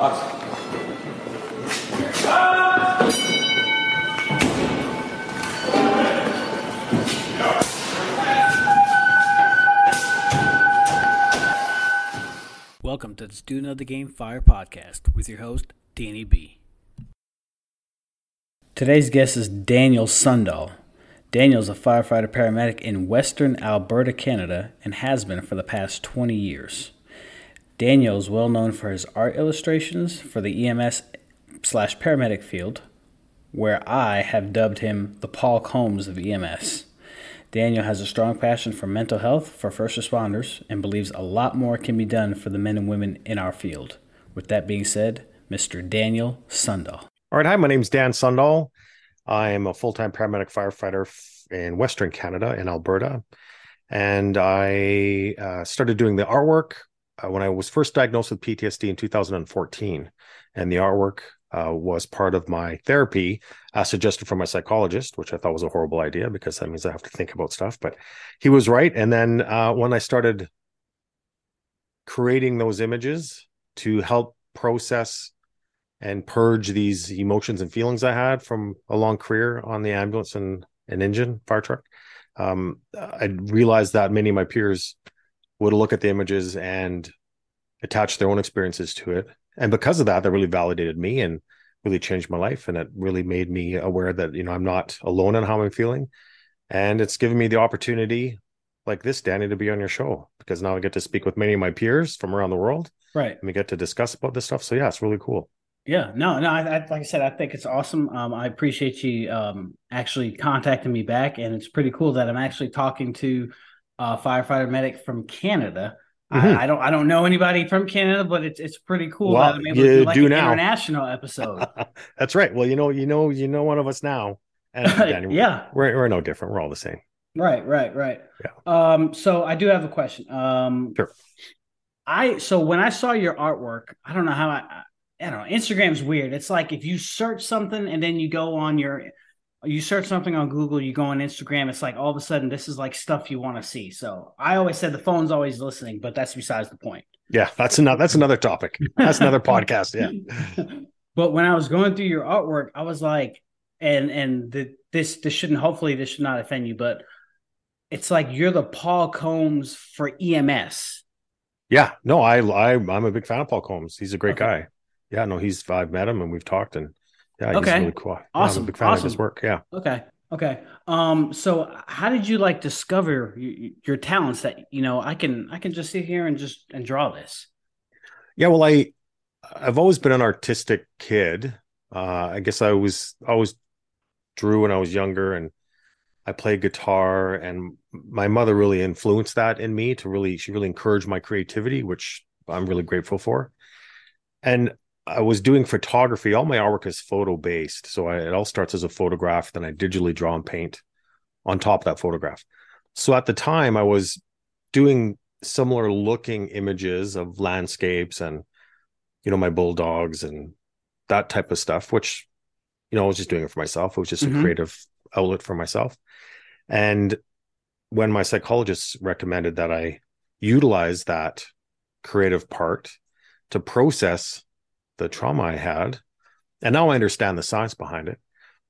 Welcome to the Student of the Game Fire podcast with your host, Danny B. Today's guest is Daniel Sundahl. Daniel is a firefighter paramedic in Western Alberta, Canada, and has been for the past 20 years. Daniel is well known for his art illustrations for the EMS slash paramedic field, where I have dubbed him the Paul Combs of EMS. Daniel has a strong passion for mental health for first responders and believes a lot more can be done for the men and women in our field. With that being said, Mr. Daniel Sundahl. All right. Hi, my name is Dan Sundahl. I am a full time paramedic firefighter in Western Canada in Alberta. And I uh, started doing the artwork uh, when I was first diagnosed with PTSD in 2014. And the artwork uh, was part of my therapy as suggested from my psychologist, which I thought was a horrible idea because that means I have to think about stuff. But he was right. And then uh, when I started creating those images to help process and purge these emotions and feelings I had from a long career on the ambulance and an engine fire truck, um, I realized that many of my peers would look at the images and attach their own experiences to it. And because of that that really validated me and really changed my life. And it really made me aware that you know i'm not alone in how i'm feeling. And it's given me the opportunity like this danny to be on your show because now i get to speak with many of my peers from around the world. Right. and we get to discuss about this stuff. So yeah it's really cool. Yeah, no, no. I, I, like I said, I think it's awesome. Um, I appreciate you um, actually contacting me back, and it's pretty cool that I'm actually talking to a firefighter medic from Canada. Mhm. I, I don't, I don't know anybody from Canada, but it's it's pretty cool Well, that I'm able to you do like do an now. international episode. that's right well you know you know you know one of us now and yeah, we're, we're no different we're all the same right, right, right. Yeah. Um, so I do have a question. Um, Sure. I so when I saw your artwork, I don't know how I, I don't know. Instagram's weird. It's like if you search something and then you go on your, you search something on Google, you go on Instagram. It's like all of a sudden this is like stuff you want to see. So I always said the phone's always listening, but that's besides the point. yeah that's another that's another topic that's another podcast yeah but when I was going through your artwork, I was like, and and the, this this shouldn't hopefully this should not offend you, but it's like you're the Paul Combs for EMS. Yeah, no, I, I I'm a big fan of Paul Combs. He's a great Okay. guy. Yeah, no, he's I've met him and we've talked and yeah, Okay. really cool. Awesome, I'm a big fan of his awesome. work. Yeah. Okay. Okay. Um. So, how did you like discover your, your talents? That you know, I can I can just sit here and just and draw this. Yeah, well, I I've always been an artistic kid. Uh I guess I was always drew when I was younger and I played guitar and my mother really influenced that in me to really she really encouraged my creativity, which I'm really grateful for. And I was doing photography. All my artwork is photo based. So I, it all starts as a photograph, then I digitally draw and paint on top of that photograph. So at the time, I was doing similar looking images of landscapes and, you know, my bulldogs and that type of stuff, which, you know, I was just doing it for myself. It was just Mhm. a creative outlet for myself. And when my psychologist recommended that I utilize that creative part to process the trauma I had, and now I understand the science behind it.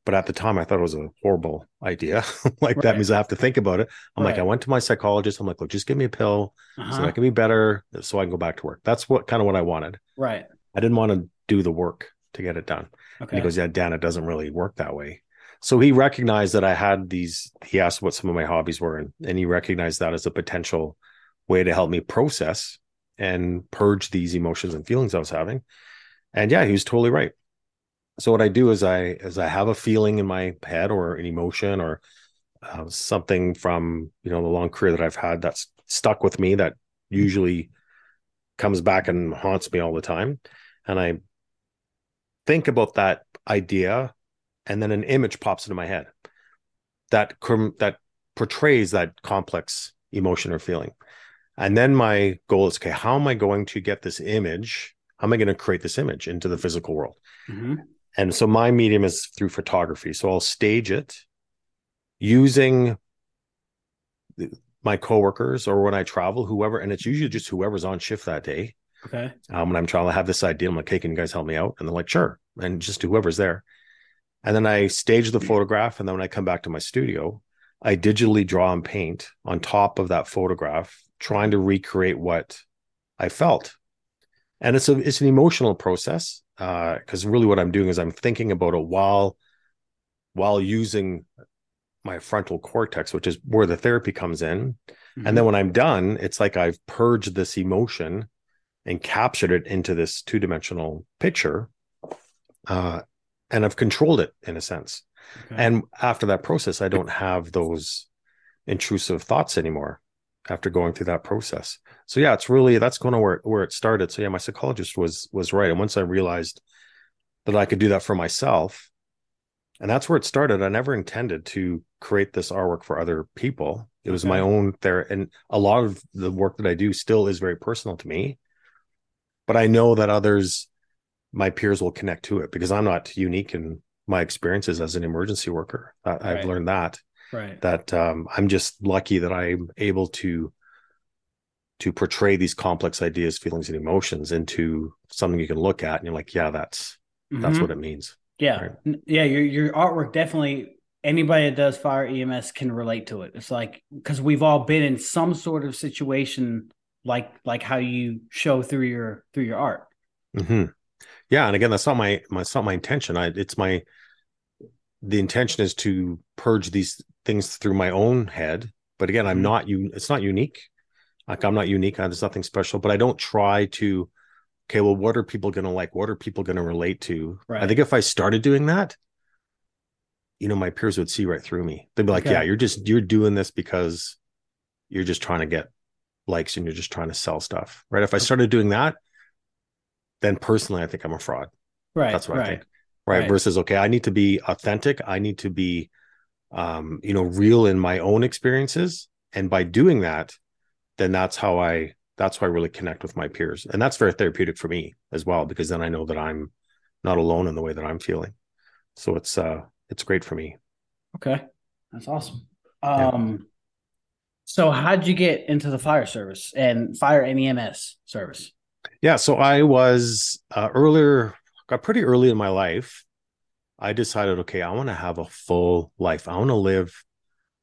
But at the time, I thought it was a horrible idea. like that means I have to think about it. I'm like, I went to my psychologist. I'm like, look, just give me a pill so Uh-huh. I can be better, so I can go back to work. That's what kind of what I wanted. right. I didn't want to do the work to get it done. And Okay. he goes, Yeah, Dan, it doesn't really work that way. So he recognized that I had these, he asked what some of my hobbies were, and, and he recognized that as a potential way to help me process and purge these emotions and feelings I was having. And yeah, he was totally right. So what I do is I is I have a feeling in my head or an emotion or uh, something from you know the long career that I've had that's stuck with me that usually comes back and haunts me all the time, and I think about that idea, and then an image pops into my head that that portrays that complex emotion or feeling, and then my goal is okay, how am I going to get this image? How am I going to create this image into the physical world? Mhm. And so my medium is through photography. So I'll stage it using my coworkers or when I travel, whoever, and it's usually just whoever's on shift that day. Okay. Um, when I'm trying to have this idea, I'm like, hey, can you guys help me out? And they're like, sure. And just whoever's there. And then I stage the photograph. And then when I come back to my studio, I digitally draw and paint on top of that photograph, trying to recreate what I felt. And it's a it's an emotional process because uh, really what I'm doing is I'm thinking about it while while using my frontal cortex, which is where the therapy comes in. Mm-hmm. And then when I'm done, it's like I've purged this emotion and captured it into this two dimensional picture. Uh, and I've controlled it in a sense. Okay. And after that process, I don't have those intrusive thoughts anymore after going through that process. So yeah, it's really that's going to where where it started. So yeah, my psychologist was was right. And once I realized that I could do that for myself, and that's where it started. I never intended to create this artwork for other people. It was okay. my own there, and a lot of the work that I do still is very personal to me. But I know that others, my peers, will connect to it because I'm not unique in my experiences as an emergency worker. I, right. I've learned that. Right. That um, I'm just lucky that I'm able to to portray these complex ideas, feelings, and emotions into something you can look at, and you're like, yeah, that's mm-hmm. that's what it means. Yeah, right? yeah. Your your artwork definitely. Anybody that does fire EMS can relate to it. It's like because we've all been in some sort of situation like like how you show through your through your art. Mm-hmm. Yeah, and again, that's not my my it's not my intention. I it's my the intention is to purge these things through my own head. But again, I'm mm-hmm. not you. It's not unique. Like I'm not unique. There's nothing special. But I don't try to. Okay, well, what are people going to like? What are people going to relate to? Right. I think if I started doing that, you know, my peers would see right through me. They'd be like, okay. "Yeah, you're just you're doing this because you're just trying to get likes and you're just trying to sell stuff." Right? If I started doing that, then personally, I think I'm a fraud. Right. That's what right. I think right? right? Versus, okay, I need to be authentic. I need to be, um, you know, real in my own experiences. And by doing that, then that's how I, that's how I really connect with my peers. And that's very therapeutic for me as well, because then I know that I'm not alone in the way that I'm feeling. So it's, uh, it's great for me. Okay. That's awesome. Um, yeah. so how'd you get into the fire service and fire and EMS service? Yeah. So I was, uh, earlier, got pretty early in my life, I decided, okay, I want to have a full life. I want to live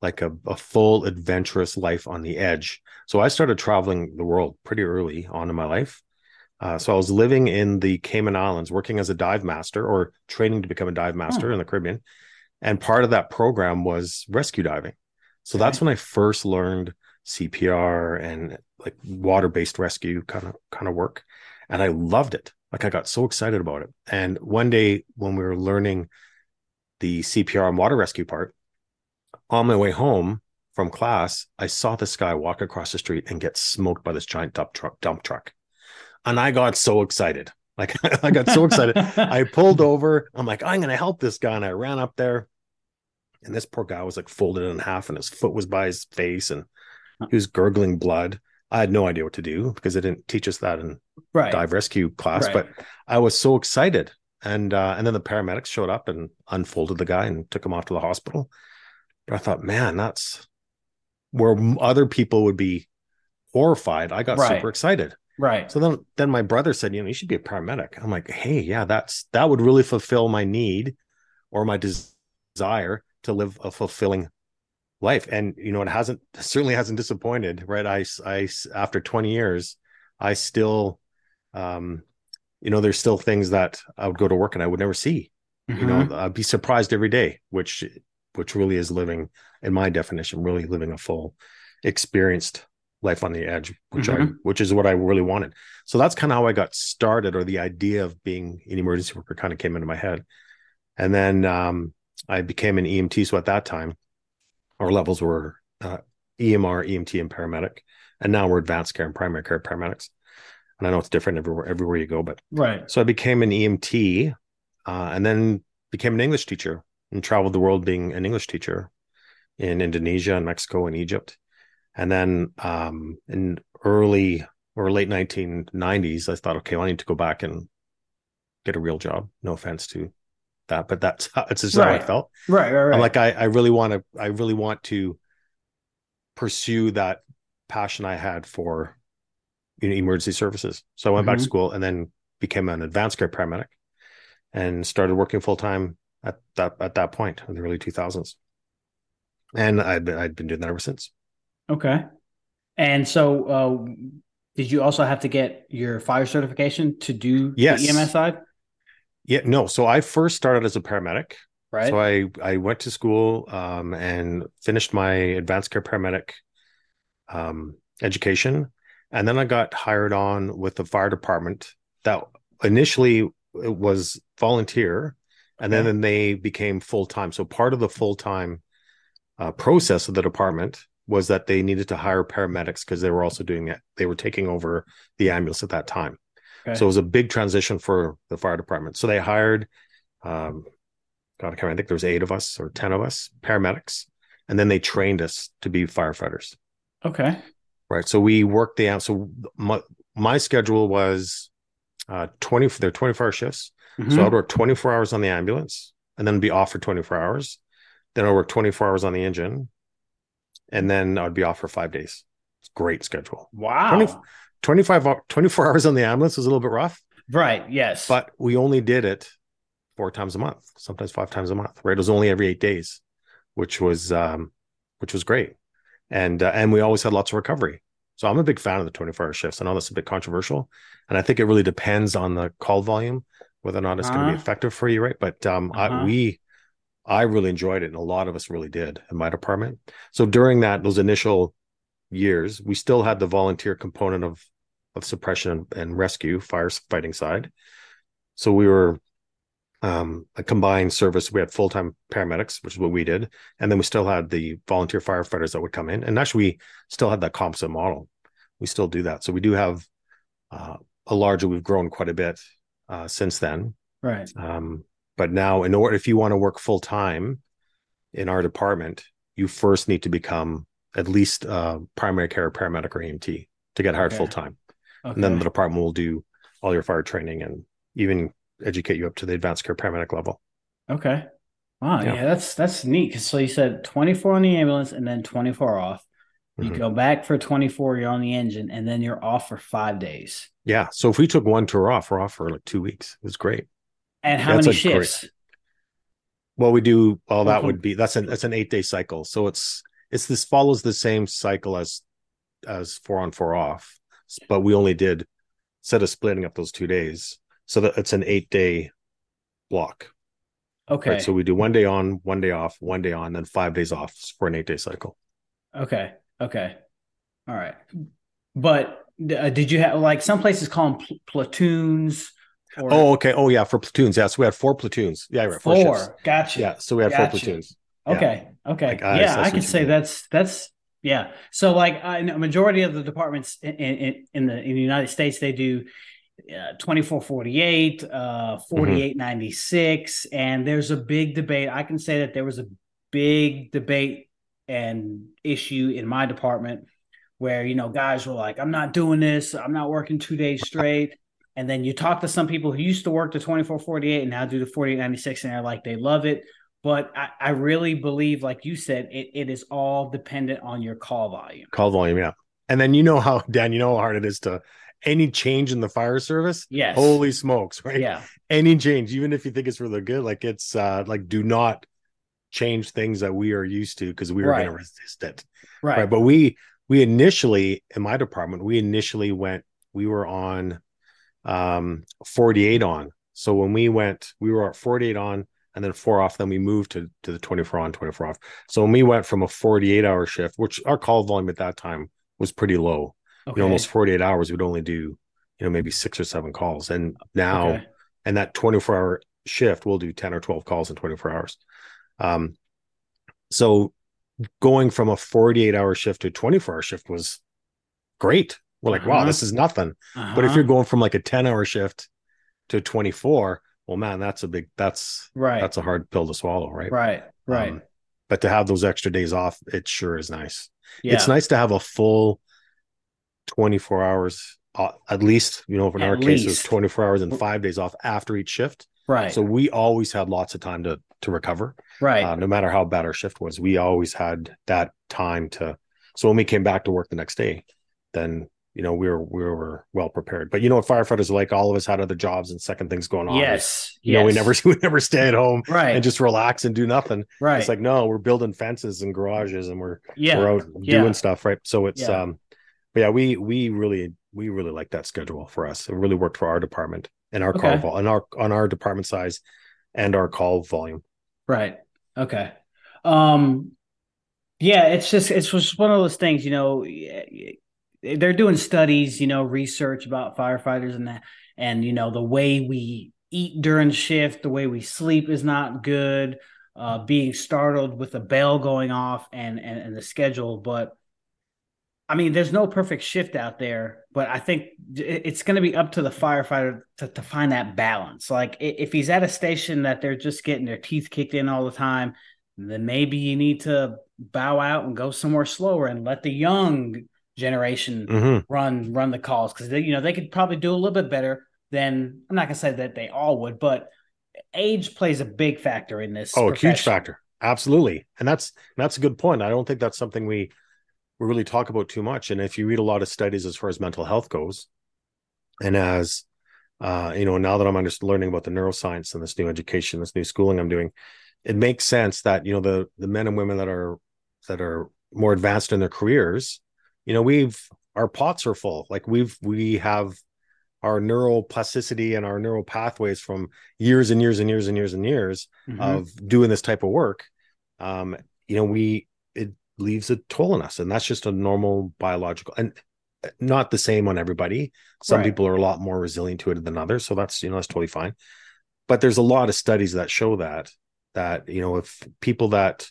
like a, a full adventurous life on the edge. So I started traveling the world pretty early on in my life. Uh, so I was living in the Cayman Islands, working as a dive master or training to become a dive master hmm. in the Caribbean. And part of that program was rescue diving. So okay. that's when I first learned CPR and like water-based rescue kind of kind of work. And I loved it. Like I got so excited about it. And one day when we were learning the CPR and water rescue part, on my way home from class, I saw this guy walk across the street and get smoked by this giant dump truck. Dump truck, and I got so excited. Like I got so excited. I pulled over. I'm like, I'm gonna help this guy, and I ran up there. And this poor guy was like folded in half, and his foot was by his face, and he was gurgling blood. I had no idea what to do because they didn't teach us that in right. dive rescue class. Right. But I was so excited, and uh, and then the paramedics showed up and unfolded the guy and took him off to the hospital. But I thought, man, that's where other people would be horrified. I got right. super excited. Right. So then then my brother said, you know, you should be a paramedic. I'm like, hey, yeah, that's that would really fulfill my need or my desire to live a fulfilling life and you know it hasn't certainly hasn't disappointed right i i after 20 years i still um you know there's still things that i would go to work and i would never see mm-hmm. you know mm-hmm. i'd be surprised every day which which really is living in my definition really living a full experienced life on the edge which mm-hmm. i which is what i really wanted so that's kind of how i got started or the idea of being an emergency worker kind of came into my head and then um i became an emt so at that time our levels were uh, EMR, EMT, and paramedic, and now we're advanced care and primary care paramedics. And I know it's different everywhere everywhere you go, but right. So I became an EMT, uh, and then became an English teacher and traveled the world being an English teacher in Indonesia and Mexico and Egypt. And then um, in early or late 1990s, I thought, okay, well, I need to go back and get a real job. No offense to that, but that's how it's just right. how I felt. Right, right, right. I'm like, I, I really want to, I really want to pursue that passion I had for, you know, emergency services. So I went back to Mhm. school and then became an advanced care paramedic and started working full time at that at that point in the early 2000s. And I'd been I'd been doing that ever since. Okay. And so, uh, did you also have to get your fire certification to do Yes. the EMS side? Yeah, no. So I first started as a paramedic. Right. So I I went to school um, and finished my advanced care paramedic um, education, and then I got hired on with the fire department. That initially it was volunteer, and Okay. then they became full time. So part of the full time uh, process of the department was that they needed to hire paramedics because they were also doing it. They were taking over the ambulance at that time. Okay. So it was a big transition for the fire department. So they hired, um, God, I can't remember, I think there was eight of us or 10 of us paramedics. And then they trained us to be firefighters. okay. Right. So we worked the, so my, my schedule was uh, 20, they're 24 hour shifts. Mhm. So I'd work 24 hours on the ambulance and then be off for 24 hours. Then I'd work 24 hours on the engine. And then I'd be off for five days. It's a great schedule. wow. 20 25, 24 hours on the ambulance was a little bit rough. Right. Yes. but we only did it four times a month sometimes five times a month right it was only every eight days which was um which was great and uh, and we always had lots of recovery so i'm a big fan of the 24 hour shifts i know that's a bit controversial and i think it really depends on the call volume whether or not it's going to Uh-huh. be effective for you right but um Uh-huh. I, we i really enjoyed it and a lot of us really did in my department so during that those initial years we still had the volunteer component of of suppression and rescue firefighting side so we were um, a combined service. We had full time paramedics, which is what we did, and then we still had the volunteer firefighters that would come in. And actually, we still had that composite model. We still do that. So we do have uh, a larger. We've grown quite a bit uh, since then. right. Um, but now, in order, if you want to work full time in our department, you first need to become at least uh, primary care paramedic or EMT to get hired Okay. full time Okay. and then the department will do all your fire training and even educate you up to the advanced care paramedic level. okay. Wow. Yeah. Yeah. That's that's neat. So you said 24 on the ambulance and then 24 off. You Mhm. go back for 24. You're on the engine, and then you're off for five days. Yeah. So if we took one tour off, we're off for like two weeks. It was great. And how That's many a great- shifts? Well, we do well, that would be that's an that's an eight day cycle. So it's it's this follows the same cycle as as four on, four off. But we only did instead of splitting up those two days. So that it's an eight day block. Okay. Right. So we do one day on, one day off, one day on, then five days off for an eight day cycle. Okay. Okay. All right. But uh, did you have like some places call them pl- platoons? Or Oh, okay. Oh, yeah. For platoons. Yeah. So we had four platoons. Yeah. Right. four. shifts. Gotcha. Yeah. So we had Gotcha. four platoons. yeah. Okay. Okay. Like, yeah, I could say mean. that's that's yeah. So like I know majority of the departments in in, in the in the United States they do uh, 2448 uh Mm-hmm. and there's a big debate. I can say that there was a big debate and issue in my department where you know guys were like I'm not doing this. I'm not working 2 days straight. And then you talk to some people who used to work the 2448 and now do the 4896 and they're like they love it but I, I really believe, like you said, it, it is all dependent on your call volume. Call volume. Yeah. And then you know how, Dan, you know how hard it is to any change in the fire service. Yes. Holy smokes. Right. Yeah. Any change, even if you think it's for the good, like it's uh like do not change things that we are used to because we were Right. going to resist it. Right. right but we we initially in my department we initially went we were on um 48 on so when we went we were at 48 on and then four off then we moved to to the 24 on 24 off so when we went from a 48 hour shift which our call volume at that time was pretty low okay. you know almost 48 hours we'd only do you know maybe six or seven calls and now Okay. and that 24 hour shift we'll do 10 or 12 calls in 24 hours um so going from a 48 hour shift to 24 hour shift was great. We're like wow Uh-huh. this is nothing. Uh-huh. but if you're going from like a 10 hour shift to 24 well man that's a big that's right, that's a hard pill to swallow right? Right, right, Um, but to have those extra days off it sure is nice. Yeah, it's nice to have a full 24 hours uh, at least you know in At our case it was 24 hours and five days off after each shift right, so we always had lots of time to to recover right, uh, no matter how bad our shift was we always had that time to so when we came back to work the next day then you know we were we were well prepared. But you know what firefighters are like all of us had other jobs and second things going on. Yes, you yes. know we never we never stay at home right and just relax and do nothing. right. It's like no, we're building fences and garages and we're yeah, we're out Yeah. doing stuff, right? So it's Yeah. um but yeah, we we really we really like that schedule for us. It really worked for our department and our call Okay. vol and our on our department size and our call volume. Right. Okay. Um yeah, it's just it's just one of those things, you know, they're doing studies, you know, research about firefighters and that and you know, the way we eat during shift, the way we sleep is not good, uh being startled with a bell going off and and, and the schedule, but I mean, there's no perfect shift out there, but I think it's going to be up to the firefighter to, to find that balance. Like if he's at a station that they're just getting their teeth kicked in all the time, then maybe you need to bow out and go somewhere slower and let the young generation Mhm. run run the calls because they you know they could probably do a little bit better than I'm not gonna say that they all would, but age plays a big factor in this. Oh, a huge factor. Absolutely. And that's that's a good point. I don't think that's something we we really talk about too much. And if you read a lot of studies as far as mental health goes, and as uh, you know, now that I'm under learning about the neuroscience and this new education, this new schooling I'm doing, it makes sense that you know the the men and women that are that are more advanced in their careers, you know, we've our pots are full. Like we've we have our neuroplasticity and our neural pathways from years and years and years and years and years Mhm. of doing this type of work um you know we leaves a toll on us and that's just a normal biological and not the same on everybody some Right. people are a lot more resilient to it than others so that's you know that's totally fine but there's a lot of studies that show that that you know if people that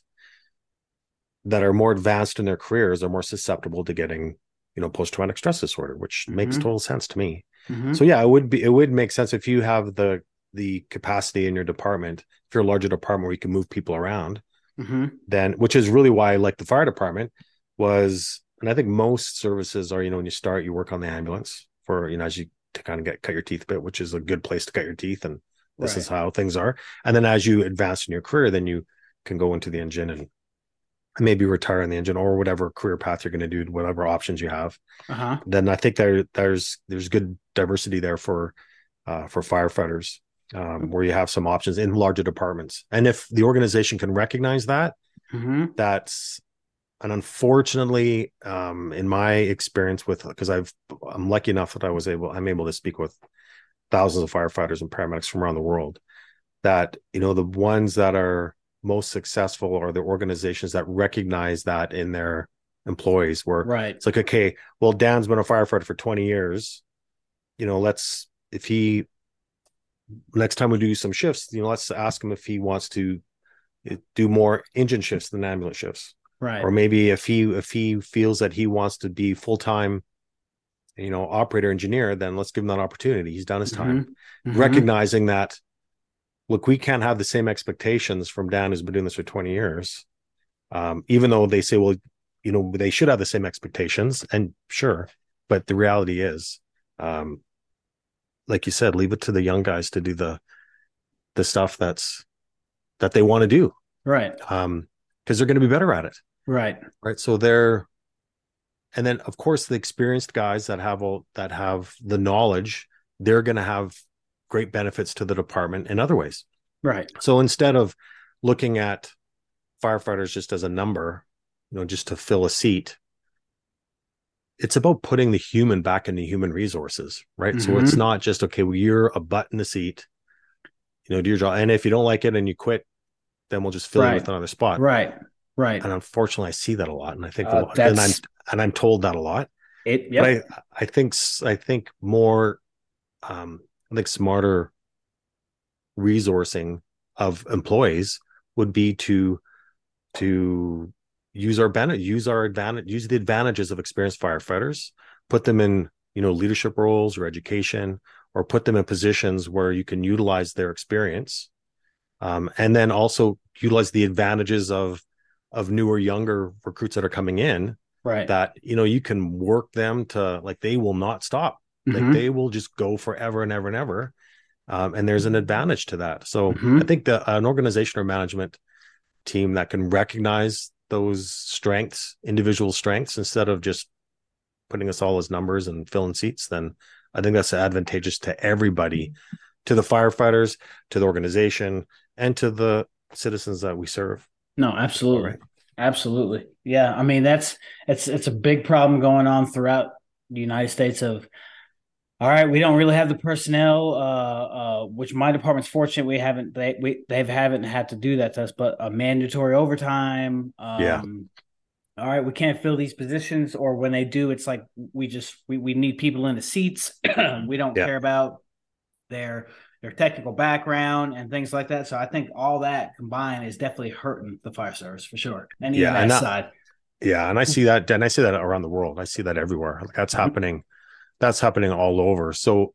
that are more advanced in their careers are more susceptible to getting you know post-traumatic stress disorder which makes Mhm. total sense to me Mhm. so yeah, it would be it would make sense if you have the the capacity in your department, if you're a larger department where you can move people around, Mhm. then which is really why I like the fire department was and I think most services are, you know, when you start, you work on the ambulance for, you know, as you to kind of get cut your teeth a bit, which is a good place to cut your teeth. And this Right. is how things are. And then as you advance in your career, then you can go into the engine and maybe retire in the engine or whatever career path you're going to do, whatever options you have Uh-huh. then I think there there's there's good diversity there for uh, for firefighters um, where you have some options in larger departments. And if the organization can recognize that, Mhm. that's and unfortunately, um, in my experience with because I've I'm lucky enough that I was able I'm able to speak with thousands of firefighters and paramedics from around the world. That you know the ones that are most successful are the organizations that recognize that in their employees where Right. it's like, okay, well, Dan's been a firefighter for 20 years. You know, let's, if he, next time we do some shifts, you know, let's ask him if he wants to eh, do more engine shifts than ambulance shifts. Right. Or maybe if he, if he feels that he wants to be full time, you know, operator engineer, then let's give him that opportunity. He's done his time. Mhm. Mhm. Recognizing that, look, we can't have the same expectations from Dan who's been doing this for 20 years. Um, even though they say, well, you know, they should have the same expectations, and sure, but the reality is, um, like you said, leave it to the young guys to do the the stuff that's that they want to do, Right. um, because they're going to be better at it, Right. right? So they're, and then of course the experienced guys that have all that have the knowledge, they're going to have great benefits to the department in other ways. Right. So instead of looking at firefighters just as a number, you know, just to fill a seat, it's about putting the human back into human resources, right? So it's Mhm. not just okay, well, you're a butt in the seat, you know, do your job. And if you don't like it and you quit, then we'll just fill you Right. with another spot. Right. Right. And unfortunately, I see that a lot, and I think, Uh, and I'm and I'm told that a lot. It. But Yep. I I think I think more um I think smarter resourcing of employees would be to to use our benefit use our advantage use the advantages of experienced firefighters put them in you know leadership roles or education or put them in positions where you can utilize their experience um, and then also utilize the advantages of of newer younger recruits that are coming in right. that you know you can work them to like they will not stop like Mhm. they will just go forever and ever and ever um, and there's an advantage to that so Mhm. i think that an organization or management team that can recognize those strengths individual strengths instead of just putting us all as numbers and filling seats, then I think that's advantageous to everybody, mm-hmm. to the firefighters, to the organization, and to the citizens that we serve. No, absolutely. Right. Absolutely. Yeah. I mean, that's it's it's a big problem going on throughout the United States of all right, we don't really have the personnel, uh, uh, which my department's fortunate we haven't they we they haven't had to do that to us, but a mandatory overtime. Um, yeah. All right, we can't fill these positions, or when they do, it's like we just we, we need people in the seats. we don't yeah. care about their their technical background and things like that. So I think all that combined is definitely hurting the fire service for sure. And yeah, and that, side. Yeah, and I see that, and I see that around the world. I see that everywhere. Like that's mm-hmm. happening. That's happening all over. So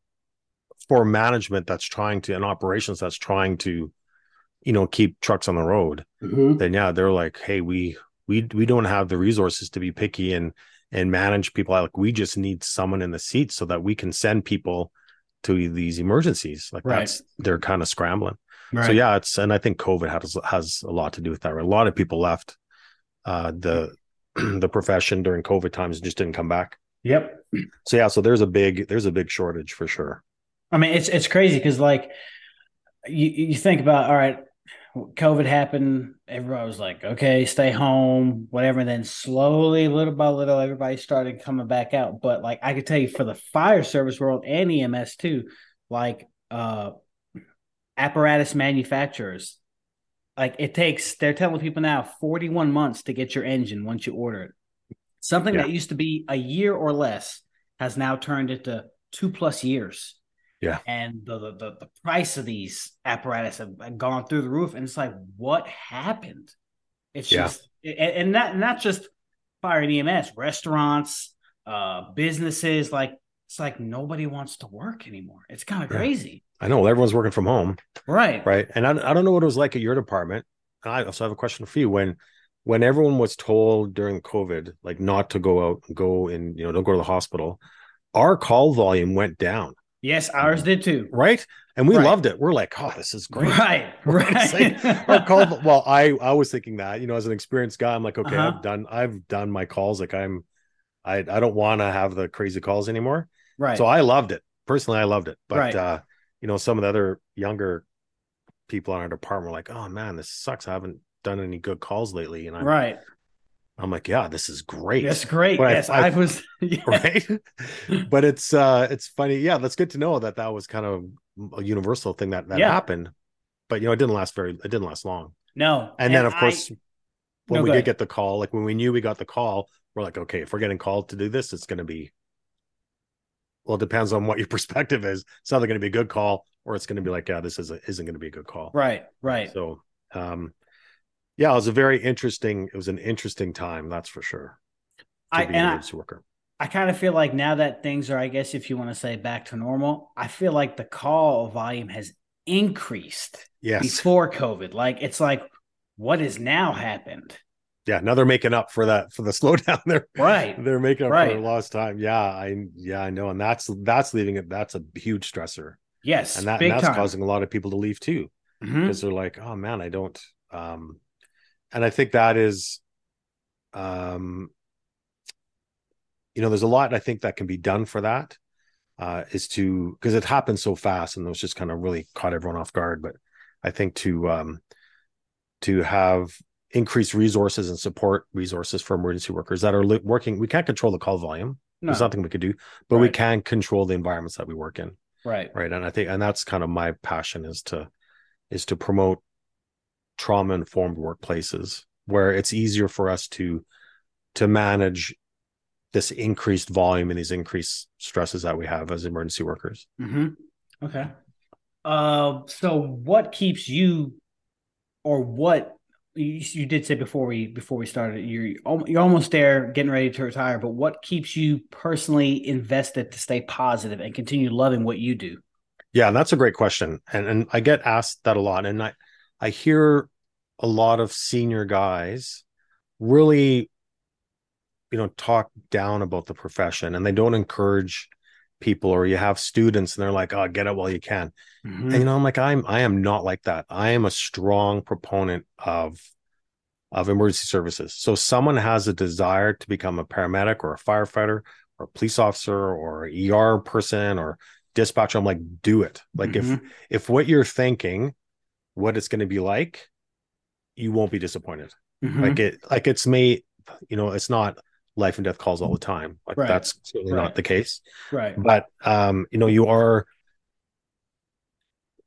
for management that's trying to and operations that's trying to, you know, keep trucks on the road, mm-hmm. then yeah, they're like, hey, we we we don't have the resources to be picky and and manage people. Like we just need someone in the seat so that we can send people to these emergencies. Like right. that's they're kind of scrambling. Right. So yeah, it's and I think COVID has has a lot to do with that. Right? A lot of people left uh, the the profession during COVID times and just didn't come back. Yep. So yeah, so there's a big there's a big shortage for sure. I mean, it's it's crazy because like you you think about all right, COVID happened, everybody was like, okay, stay home, whatever. And then slowly, little by little, everybody started coming back out. But like I could tell you for the fire service world and EMS too, like uh apparatus manufacturers, like it takes they're telling people now 41 months to get your engine once you order it. Something yeah. that used to be a year or less has now turned into two plus years. Yeah. And the, the, the price of these apparatus have gone through the roof. And it's like, what happened? It's yeah. just and, and not not just fire and EMS, restaurants, uh, businesses, like it's like nobody wants to work anymore. It's kind of yeah. crazy. I know everyone's working from home. Right. Right. And I, I don't know what it was like at your department. I also have a question for you. When when everyone was told during COVID, like not to go out and go and you know, don't go to the hospital, our call volume went down. Yes, ours did too. Right. And we right. loved it. We're like, oh, this is great. Right. Right. like, our call, well, I I was thinking that, you know, as an experienced guy, I'm like, okay, uh-huh. I've done I've done my calls. Like I'm I I don't want to have the crazy calls anymore. Right. So I loved it. Personally, I loved it. But right. uh, you know, some of the other younger people in our department were like, oh man, this sucks. I haven't done any good calls lately. And I'm right. I'm like, yeah, this is great. That's great. But yes, I, I, I was yeah. right. but it's uh it's funny. Yeah, that's good to know that that was kind of a universal thing that that yeah. happened. But you know, it didn't last very. It didn't last long. No. And, and then of course, when no, we did get the call, like when we knew we got the call, we're like, okay, if we're getting called to do this, it's going to be. Well, it depends on what your perspective is. It's either going to be a good call or it's going to be like, yeah, this is a, isn't going to be a good call. Right. Right. So, um, yeah, it was a very interesting. It was an interesting time, that's for sure. I and I, worker. I kind of feel like now that things are, I guess, if you want to say back to normal, I feel like the call volume has increased. Yes. Before COVID, like it's like, what has now happened? Yeah, now they're making up for that for the slowdown. They're right. They're making up right. for lost time. Yeah, I yeah I know, and that's that's leaving it. That's a huge stressor. Yes, and, that, and that's time. causing a lot of people to leave too, mm-hmm. because they're like, oh man, I don't. um and I think that is, um, you know, there's a lot I think that can be done for that. Uh, is to because it happened so fast and it was just kind of really caught everyone off guard. But I think to um, to have increased resources and support resources for emergency workers that are li- working. We can't control the call volume. No. There's nothing we could do, but right. we can control the environments that we work in. Right. Right. And I think, and that's kind of my passion is to, is to promote trauma informed workplaces where it's easier for us to to manage this increased volume and these increased stresses that we have as emergency workers. Mm-hmm. Okay. Uh, so what keeps you, or what you, you, did say before we before we started, you're you're almost there, getting ready to retire. But what keeps you personally invested to stay positive and continue loving what you do? Yeah, that's a great question, and and I get asked that a lot, and I I hear a lot of senior guys really you know talk down about the profession and they don't encourage people or you have students and they're like oh get it while you can mm-hmm. and you know i'm like i'm i am not like that i am a strong proponent of of emergency services so someone has a desire to become a paramedic or a firefighter or a police officer or ER person or dispatcher. I'm like, do it. Like mm-hmm. if if what you're thinking, what it's going to be like, you won't be disappointed. Mm-hmm. Like it, like it's made, you know, it's not life and death calls all the time. Like right. that's certainly right. not the case. Right. But um, you know, you are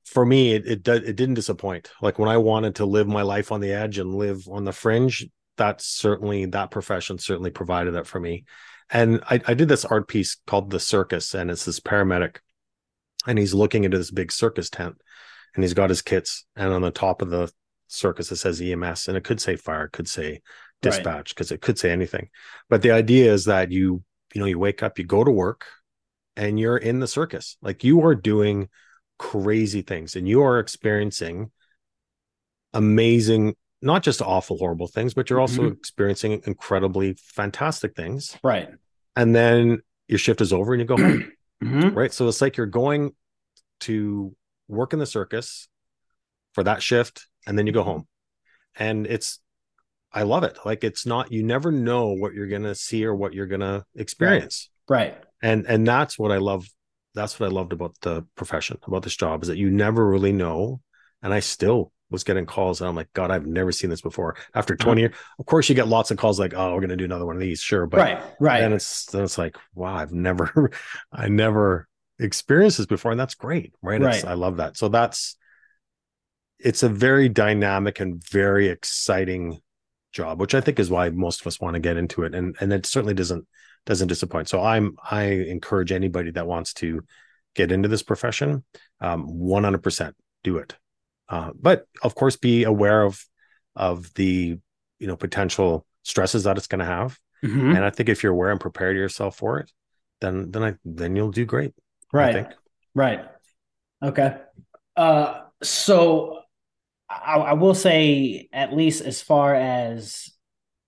for me, it it, it didn't disappoint. Like when I wanted to live my life on the edge and live on the fringe, that's certainly that profession certainly provided that for me. And I, I did this art piece called The Circus, and it's this paramedic, and he's looking into this big circus tent, and he's got his kits, and on the top of the circus it says EMS, and it could say fire, it could say dispatch, because right. it could say anything. But the idea is that you, you know, you wake up, you go to work, and you're in the circus. Like you are doing crazy things and you are experiencing amazing not just awful horrible things but you're also mm-hmm. experiencing incredibly fantastic things right and then your shift is over and you go home mm-hmm. right so it's like you're going to work in the circus for that shift and then you go home and it's i love it like it's not you never know what you're gonna see or what you're gonna experience right, right. and and that's what i love that's what I loved about the profession, about this job, is that you never really know. And I still was getting calls, and I'm like, God, I've never seen this before. After uh-huh. 20 years, of course, you get lots of calls like, "Oh, we're going to do another one of these," sure, but right, right. and it's then it's like, wow, I've never, I never experienced this before, and that's great, right? right. I love that. So that's, it's a very dynamic and very exciting job, which I think is why most of us want to get into it, and and it certainly doesn't doesn't disappoint. So I'm I encourage anybody that wants to get into this profession, um, 100% do it. Uh, but of course, be aware of of the you know potential stresses that it's going to have. Mm-hmm. And I think if you're aware and prepare yourself for it, then then I then you'll do great. Right. Right. Okay. Uh, so I, I will say, at least as far as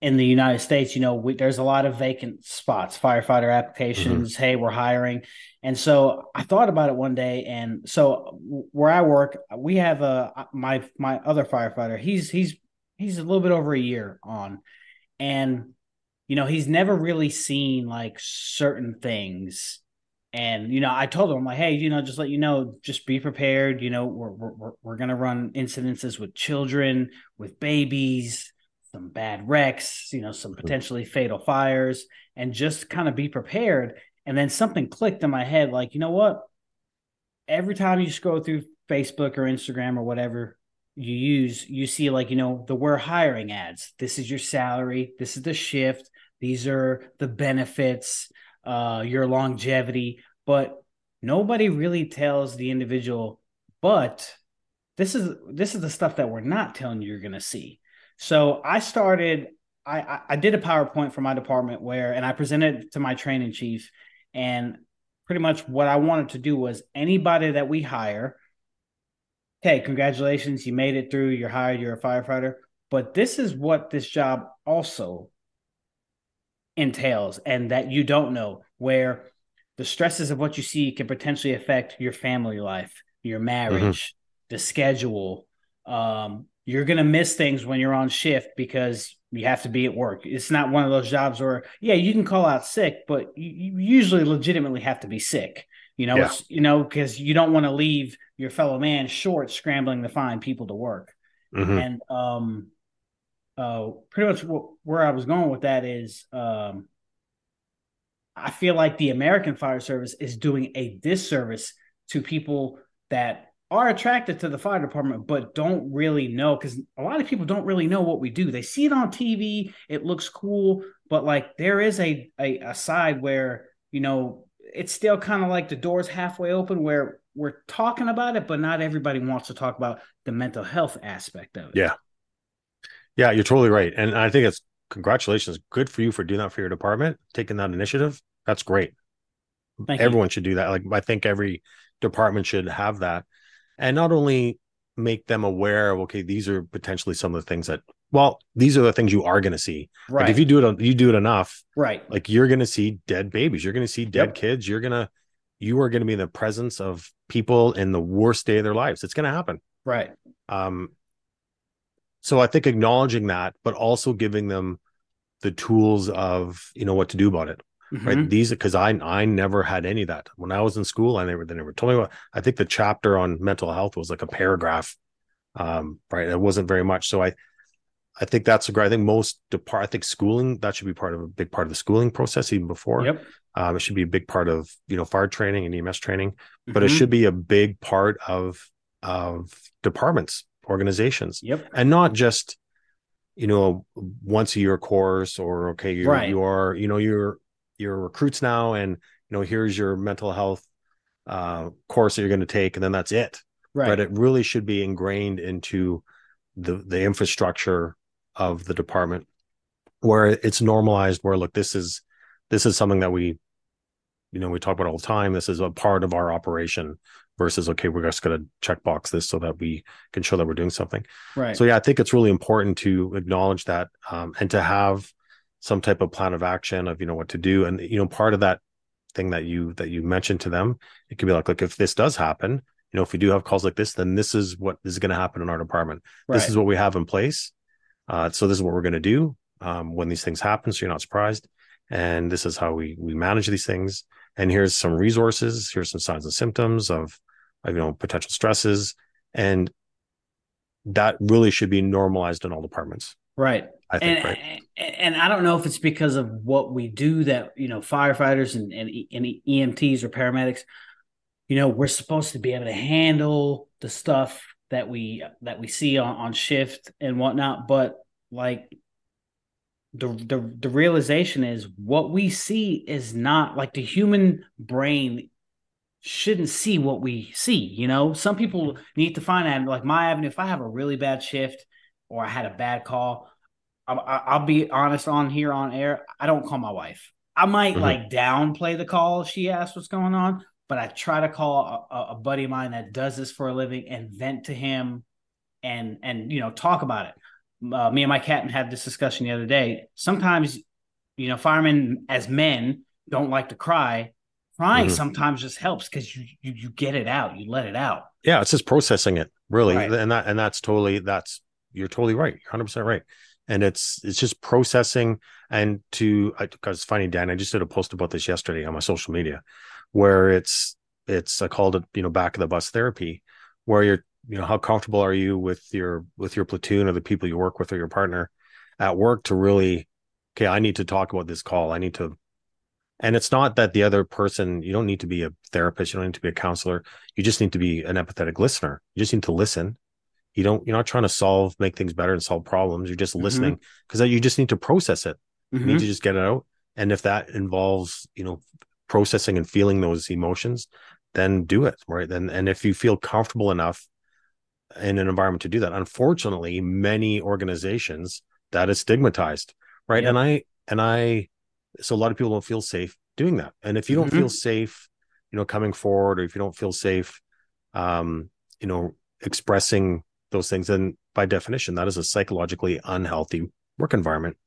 in the United States, you know, we, there's a lot of vacant spots, firefighter applications. Mm-hmm. Hey, we're hiring. And so I thought about it one day. And so where I work, we have a, my, my other firefighter, he's, he's, he's a little bit over a year on. And, you know, he's never really seen like certain things. And, you know, I told him, I'm like, hey, you know, just let you know, just be prepared. You know, we're, we're, we're going to run incidences with children, with babies, some bad wrecks, you know, some potentially fatal fires, and just kind of be prepared. And then something clicked in my head like, you know what? Every time you scroll through Facebook or Instagram or whatever you use, you see like, you know, the we're hiring ads. This is your salary, this is the shift, these are the benefits, uh, your longevity, but nobody really tells the individual, but this is this is the stuff that we're not telling you you're gonna see. So I started, I, I did a PowerPoint for my department where, and I presented to my training chief. And pretty much what I wanted to do was anybody that we hire, okay, congratulations, you made it through, you're hired, you're a firefighter. But this is what this job also entails, and that you don't know, where the stresses of what you see can potentially affect your family life, your marriage, mm-hmm. the schedule, um, you're going to miss things when you're on shift because you have to be at work. It's not one of those jobs where, yeah, you can call out sick, but you, usually legitimately have to be sick. You know, yeah. you know, because you don't want to leave your fellow man short scrambling to find people to work. Mm-hmm. And um, uh, pretty much where I was going with that is, um, I feel like the American Fire Service is doing a disservice to people that are attracted to the fire department but don't really know because a lot of people don't really know what we do. They see it on tv it looks cool but like there is a a, a side where you know it's still kind of like the doors halfway open where we're talking about it but not everybody wants to talk about the mental health aspect of it. Yeah. Yeah you're totally right and i think it's congratulations good for you for doing that for your department taking that initiative. That's great. Thank everyone you. should do that. Like i think every department should have that and not only make them aware of okay these are potentially some of the things that well these are the things you are going to see. Right like if you do it you do it enough right. like you're going to see dead babies. You're going to see dead yep. kids. You're going to you are going to be in the presence of people in the worst day of their lives. It's going to happen. Right. Um so i think acknowledging that but also giving them the tools of you know what to do about it Mhm. right these because i i never had any of that when i was in school i never they never told me what i think the chapter on mental health was like a paragraph um right it wasn't very much so i i think that's a great i think most depart i think schooling that should be part of a big part of the schooling process even before Yep. um it should be a big part of you know fire training and ems training but it Mhm. should be a big part of of departments organizations Yep. and not just you know once a year course or okay you're Right. you're you know you're you're recruits now and you know here's your mental health uh course that you're going to take and then that's it Right. but it really should be ingrained into the the infrastructure of the department where it's normalized where look this is this is something that we you know we talk about all the time this is a part of our operation versus okay we're just going to check box this so that we can show that we're doing something. Right. so yeah i think it's really important to acknowledge that um, and to have some type of plan of action of you know what to do. And you know part of that thing that you that you mentioned to them it could be like look if this does happen you know if we do have calls like this then this is what is going to happen in our department. Right. this is what we have in place. Uh, so this is what we're going to do um, when these things happen so you're not surprised. And this is how we we manage these things and here's some resources here's some signs and symptoms of, of you know potential stresses and that really should be normalized in all departments right. i think and, right and I don't know if it's because of what we do that you know firefighters and and, and EMTs or paramedics, you know, we're supposed to be able to handle the stuff that we that we see on, on shift and whatnot, but like the, the the realization is what we see is not like the human brain shouldn't see what we see you know? Some people need to find that like my avenue if i have a really bad shift or i had a bad call I'll, I'll be honest on here on air i don't call my wife. I might Mhm. like downplay the call if she asks what's going on but i try to call a, a buddy of mine that does this for a living and vent to him and and you know talk about it uh, me and my captain had this discussion the other day. Sometimes you know firemen as men don't like to cry. Crying Mhm. sometimes just helps because you, you you get it out. You let it out. Yeah it's just processing it really. Right. and that and that's totally that's you're totally right. You're 100% right. And it's it's just processing. And to because funny dan i just did a post about this yesterday on my social media where it's it's i called it you know back of the bus therapy where you're you know how comfortable are you with your with your platoon or the people you work with or your partner at work to really okay i need to talk about this call. I need to and it's not that the other person you don't need to be a therapist. You don't need to be a counselor. You just need to be an empathetic listener. You just need to listen. You don't you're not trying to solve make things better and solve problems. You're just Mhm. listening because you just need to process it. You Mhm. need to just get it out. And if that involves you know processing and feeling those emotions then do it right? Then and if you feel comfortable enough in an environment to do that. Unfortunately many organizations that is stigmatized right? Yep. and i and i so a lot of people don't feel safe doing that. And if you don't Mhm. feel safe you know coming forward or if you don't feel safe um you know expressing those things then by definition that is a psychologically unhealthy work environment.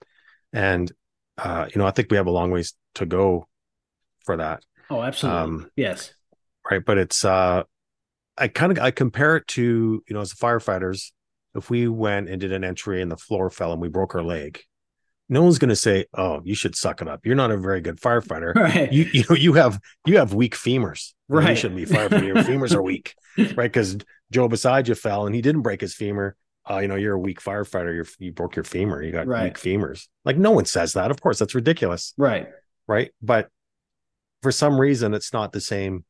And uh you know i think we have a long ways to go for that. Oh absolutely. Um, yes. right? But it's uh i kind of i compare it to you know as firefighters if we went and did an entry and the floor fell and we broke our leg no one's going to say oh you should suck it up. You're not a very good firefighter. Right. You you know you have you have weak femurs. You know, you shouldn't be firefighter your femurs are weak right? Because joe beside you fell and he didn't break his femur. Uh, you know you're a weak firefighter. You're, you broke your femur. You got Right. weak femurs. Like no one says that. Of course that's ridiculous. Right. Right? But for some reason, it's not the same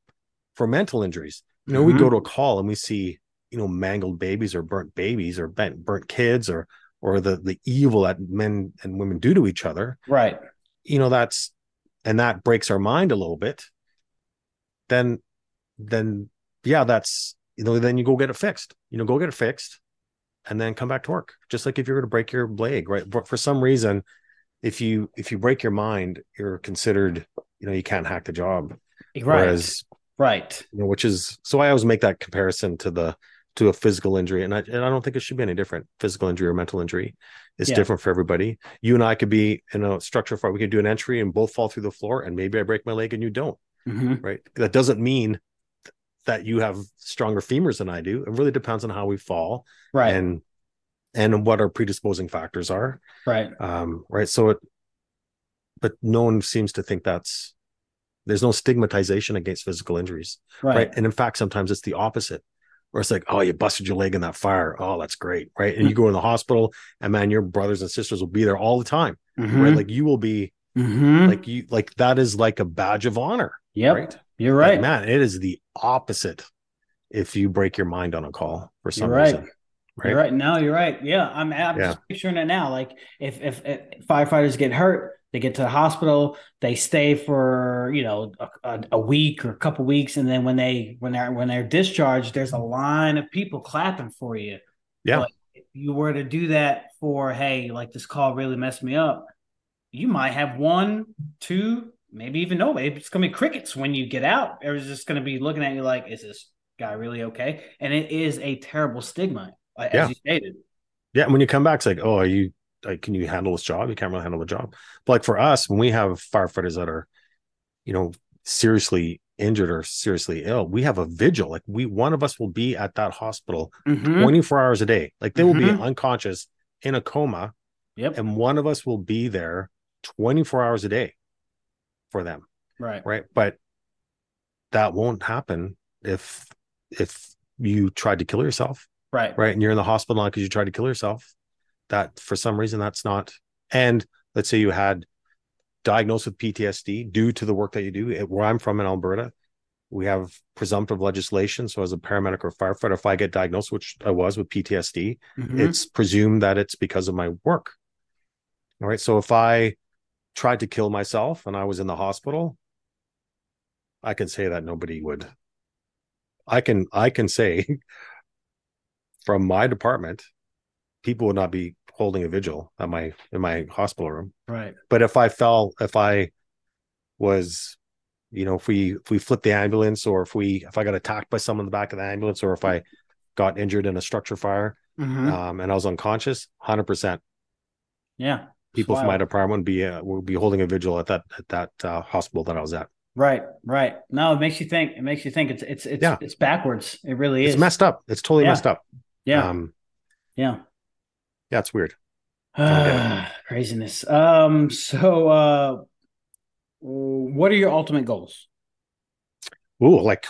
for mental injuries. You know, we Mhm. go to a call and we see, you know, mangled babies or burnt babies or burnt burnt kids or or the the evil that men and women do to each other. right You know, that's and that breaks our mind a little bit. Then, then yeah, that's you know, then you go get it fixed. You know, go get it fixed, and then come back to work. Just like if you're going to break your leg, right? But for some reason, if you if you break your mind, you're considered, you know, you can't hack the job. right Whereas, right you know, which is so I always make that comparison to the to a physical injury, and I and I don't think it should be any different. Physical injury or mental injury is Yeah. different for everybody. You and I could be in a structure fight. We could do an entry and both fall through the floor, and maybe I break my leg and you don't. Mhm. Right? That doesn't mean that you have stronger femurs than I do. It really depends on how we fall right and and what our predisposing factors are right um right so it but no one seems to think that's there's no stigmatization against physical injuries right. right, and in fact sometimes it's the opposite where it's like oh you busted your leg in that fire oh that's great right and you go in the hospital and man your brothers and sisters will be there all the time mm-hmm. right like you will be mm-hmm. like you like that is like a badge of honor yep right you're right but man it is the opposite if you break your mind on a call for some right. reason Right. You're right. No, you're right. Yeah, I'm, I'm yeah. just picturing it now. Like if, if, if firefighters get hurt, they get to the hospital, they stay for you know a, a, week or a couple weeks, and then when they when they're when they're discharged, there's a line of people clapping for you. Yeah. If you were to do that for hey, like this call really messed me up, you might have one, two, maybe even no. Maybe it's gonna be crickets when you get out. Everyone's just gonna be looking at you like, is this guy really okay? And it is a terrible stigma, as yeah. you stated. Yeah, when you come back, it's like, oh, are you like can you handle this job? You can't really handle the job. But like for us when we have firefighters that are you know seriously injured or seriously ill we have a vigil. Like we one of us will be at that hospital mm-hmm. 24 hours a day. Like they mm-hmm. will be mm-hmm. unconscious in a coma yep. and one of us will be there 24 hours a day for them. Right. Right? But that won't happen if if you tried to kill yourself. Right. Right? And you're in the hospital because you tried to kill yourself that for some reason that's not and let's say you had diagnosed with PTSD due to the work that you do where I'm from in Alberta we have presumptive legislation. So as a paramedic or firefighter if I get diagnosed which I was with PTSD mm-hmm. it's presumed that it's because of my work. All right. So if I tried to kill myself and I was in the hospital I can say that nobody would. I can I can say from my department people would not be holding a vigil at my in my hospital room. Right. But if I fell, if I was, you know, if we if we flipped the ambulance, or if we if I got attacked by someone in the back of the ambulance, or if I got injured in a structure fire, mm-hmm. um, and I was unconscious, hundred percent. Yeah. People from my department would be uh, would be holding a vigil at that at that uh, hospital that I was at. Right, right. No, it makes you think. It makes you think. It's it's it's yeah. it's backwards. It really is. It's messed up. It's totally yeah. messed up. Yeah. Um, yeah yeah, it's weird. craziness. Um, so uh what are your ultimate goals? Ooh, like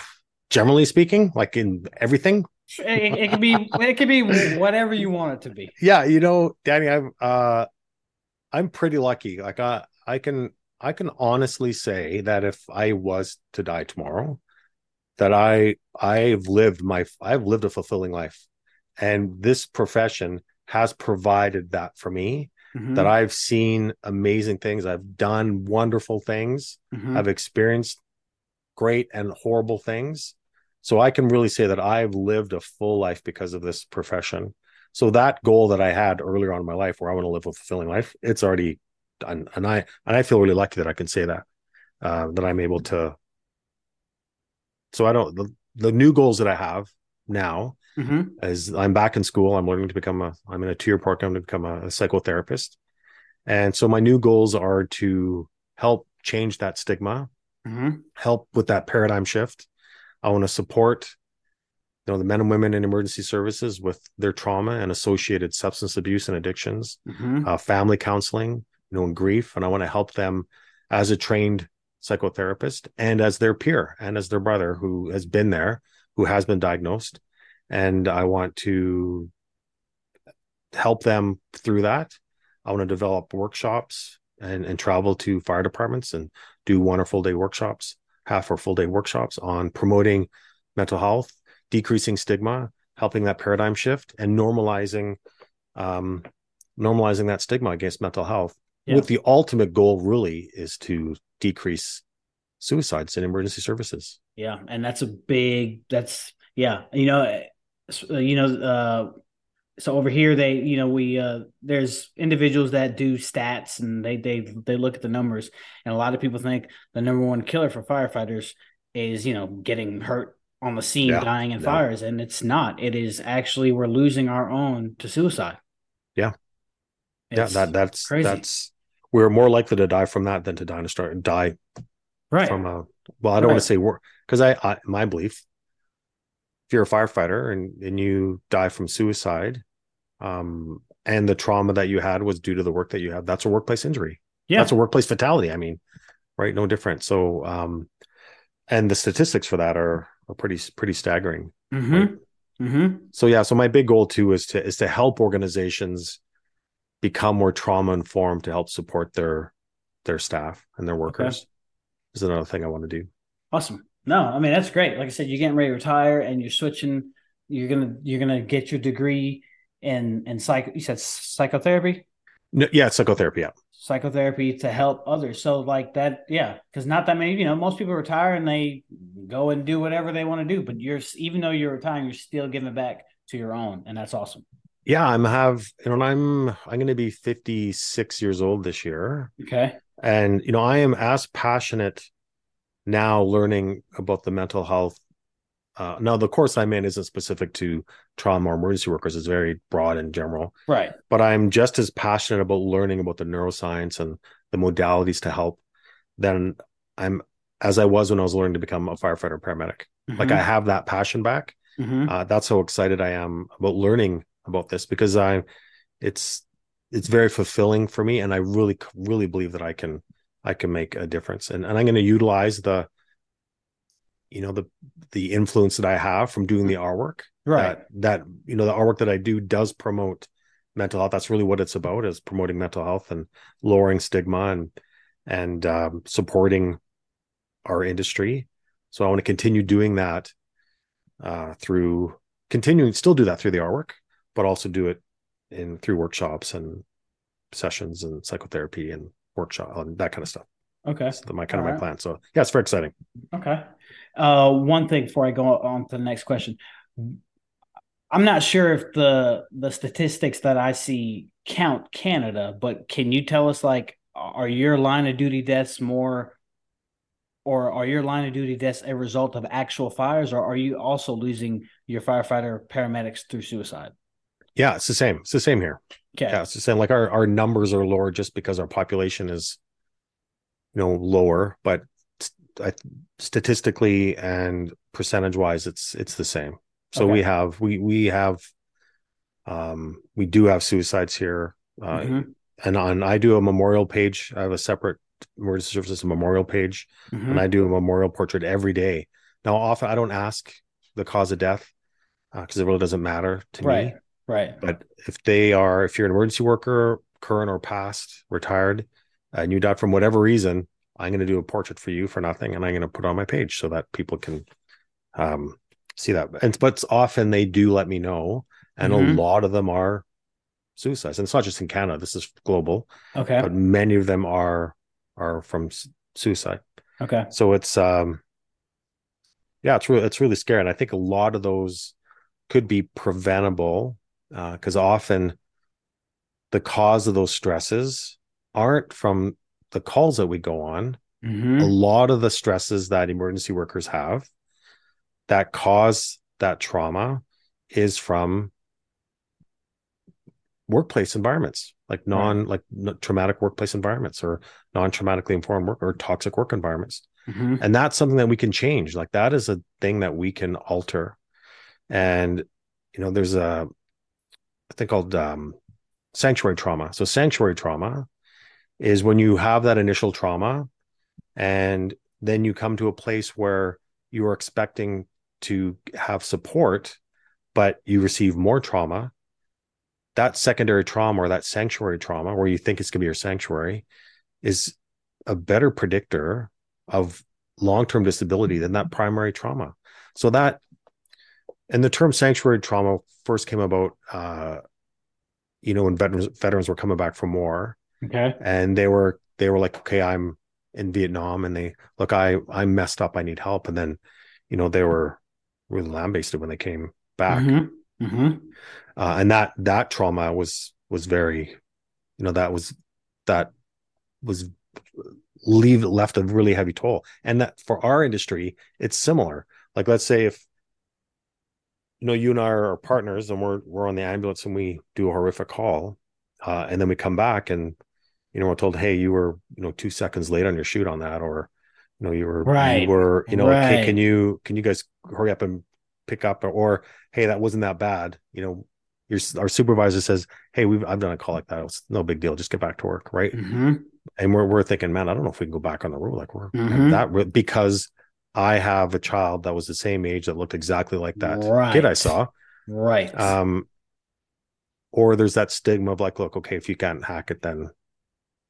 generally speaking, like in everything. It, it could be it could be whatever you want it to be. Yeah, you know, Danny, I'm uh I'm pretty lucky. Like I I can I can honestly say that if I was to die tomorrow, that I I've lived my I've lived a fulfilling life. And this profession has provided that for me mm-hmm. that I've seen amazing things. I've done wonderful things. Mm-hmm. I've experienced great and horrible things. So I can really say that I've lived a full life because of this profession. So that goal that I had earlier on in my life where I want to live a fulfilling life, it's already done. And I and I feel really lucky that I can say that. Uh, that I'm able to so I don't the, the new goals that I have now mm-hmm. as I'm back in school. I'm learning to become a, I'm in a two year program to become a, a psychotherapist. And so my new goals are to help change that stigma, mm-hmm. help with that paradigm shift. I want to support you know the men and women in emergency services with their trauma and associated substance abuse and addictions, mm-hmm. uh, family counseling, you know, and grief, and I want to help them as a trained psychotherapist and as their peer and as their brother who has been there, who has been diagnosed, and I want to help them through that. I want to develop workshops and, and travel to fire departments and do one or full day workshops, half or full day workshops on promoting mental health, decreasing stigma, helping that paradigm shift, and normalizing um, normalizing that stigma against mental health. Yeah. With the ultimate goal, really, is to decrease suicides in emergency services. Yeah, and that's a big. That's yeah. You know, you know, uh, so over here they, you know, we uh, there's individuals that do stats and they they they look at the numbers, and a lot of people think the number one killer for firefighters is you know getting hurt on the scene, yeah, dying in fires, and it's not. It is actually we're losing our own to suicide. Yeah, it's yeah, that that's crazy. that's we're more likely to die from that than to die to start die right from a well, I don't right. want to say work because I, I my belief if you're a firefighter and, and you die from suicide um, and the trauma that you had was due to the work that you had that's a workplace injury Yeah. That's a workplace fatality. I mean, right? No different. So, um, and the statistics for that are are pretty pretty staggering. Mm-hmm. Right. Mm-hmm. So yeah, so my big goal too is to is to help organizations become more trauma informed to help support their their staff and their workers. Is another thing I want to do. Awesome. No, I mean that's great. Like I said, you're getting ready to retire and you're switching. You're gonna you're gonna get your degree in in psych. You said psychotherapy. No, yeah, psychotherapy. Yeah, psychotherapy to help others. So like that, yeah, because not that many, you know, most people retire and they go and do whatever they want to do. But you're even though you're retiring, you're still giving back to your own, and that's awesome. Yeah, I'm have you know I'm I'm going to be 56 years old this year. Okay. And you know I am as passionate now learning about the mental health. Uh, now the course I'm in isn't specific to trauma or emergency workers; it's very broad and general. Right. But I'm just as passionate about learning about the neuroscience and the modalities to help than I'm as I was when I was learning to become a firefighter paramedic. Mm-hmm. Like I have that passion back. Mm-hmm. Uh, that's how excited I am about learning about this because I, it's it's very fulfilling for me, and I really really believe that I can I can make a difference, and and I'm going to utilize the, you know the the influence that I have from doing the R work. right. That, that you know the R work that I do does promote mental health. That's really what it's about is promoting mental health and lowering stigma and and um, supporting our industry. So I want to continue doing that uh, through continuing still do that through the R work, but also do it in through workshops and sessions and psychotherapy and workshop and that kind of stuff. Okay. That's my kind of my right. plan. So yeah, it's very exciting. Okay. Uh, one thing before I go on to the next question, I'm not sure if the the statistics that I see count Canada, but can you tell us like, are your line of duty deaths more, or are your line of duty deaths a result of actual fires, or are you also losing your firefighter paramedics through suicide? Yeah, it's the same. It's the same here. Okay. Yeah, it's the same. Like our our numbers are lower just because our population is, you know, lower, but st- statistically and percentage wise, it's it's the same. So Okay. we have we we have, um, we do have suicides here, uh, Mhm. and on I do a memorial page. I have a separate emergency services memorial page, Mhm. and I do a memorial portrait every day. Now, often I don't ask the cause of death because it really doesn't matter to me. Right. But if they are, if you're an emergency worker, current or past, retired, and you died from whatever reason, I'm going to do a portrait for you for nothing, and I'm going to put on my page so that people can um, see that. And but often they do let me know, and Mhm. a lot of them are suicides. And it's not just in Canada; this is global. Okay. But many of them are are from suicide. Okay. So it's um, yeah, it's really it's really scary, and I think a lot of those could be preventable because often the cause of those stresses aren't from the calls that we go on. hmm A lot of the stresses that emergency workers have that cause that trauma is from workplace environments like non like n- traumatic workplace environments or non-traumatically informed work or toxic work environments. Hmm and that's something that we can change. Like that is a thing that we can alter. And you know there's a, thing called um, sanctuary trauma. So sanctuary trauma is when you have that initial trauma and then you come to a place where you are expecting to have support but you receive more trauma. That secondary trauma or that sanctuary trauma where you think it's going to be your sanctuary is a better predictor of long-term disability than that primary trauma. So that and the term sanctuary trauma first came about uh you know when veterans veterans were coming back from war Okay. and they were they were like okay i'm in vietnam. And they look i i'm messed up. I need help. And then you know they were really lambasted when they came back. Hmm hmm uh, and that that trauma was was very you know that was that was leave left a really heavy toll. And that for our industry it's similar. Like let's say if you know you and I are partners and we're we're on the ambulance and we do a horrific call uh, and then we come back and you know we're told hey you were you know two seconds late on your shoot on that or you know you were Right. you were you know Right. can you can you guys hurry up and pick up or hey that wasn't that bad you know your our supervisor says hey we've i've done a call like that it's no big deal just get back to work right hmm and we're we're thinking, man, I don't know if we can go back on the road. Like we're Mhm. that because I have a child that was the same age that looked exactly like that Right. kid I saw. Right. Um, or there's that stigma of like, look, okay, if you can't hack it, then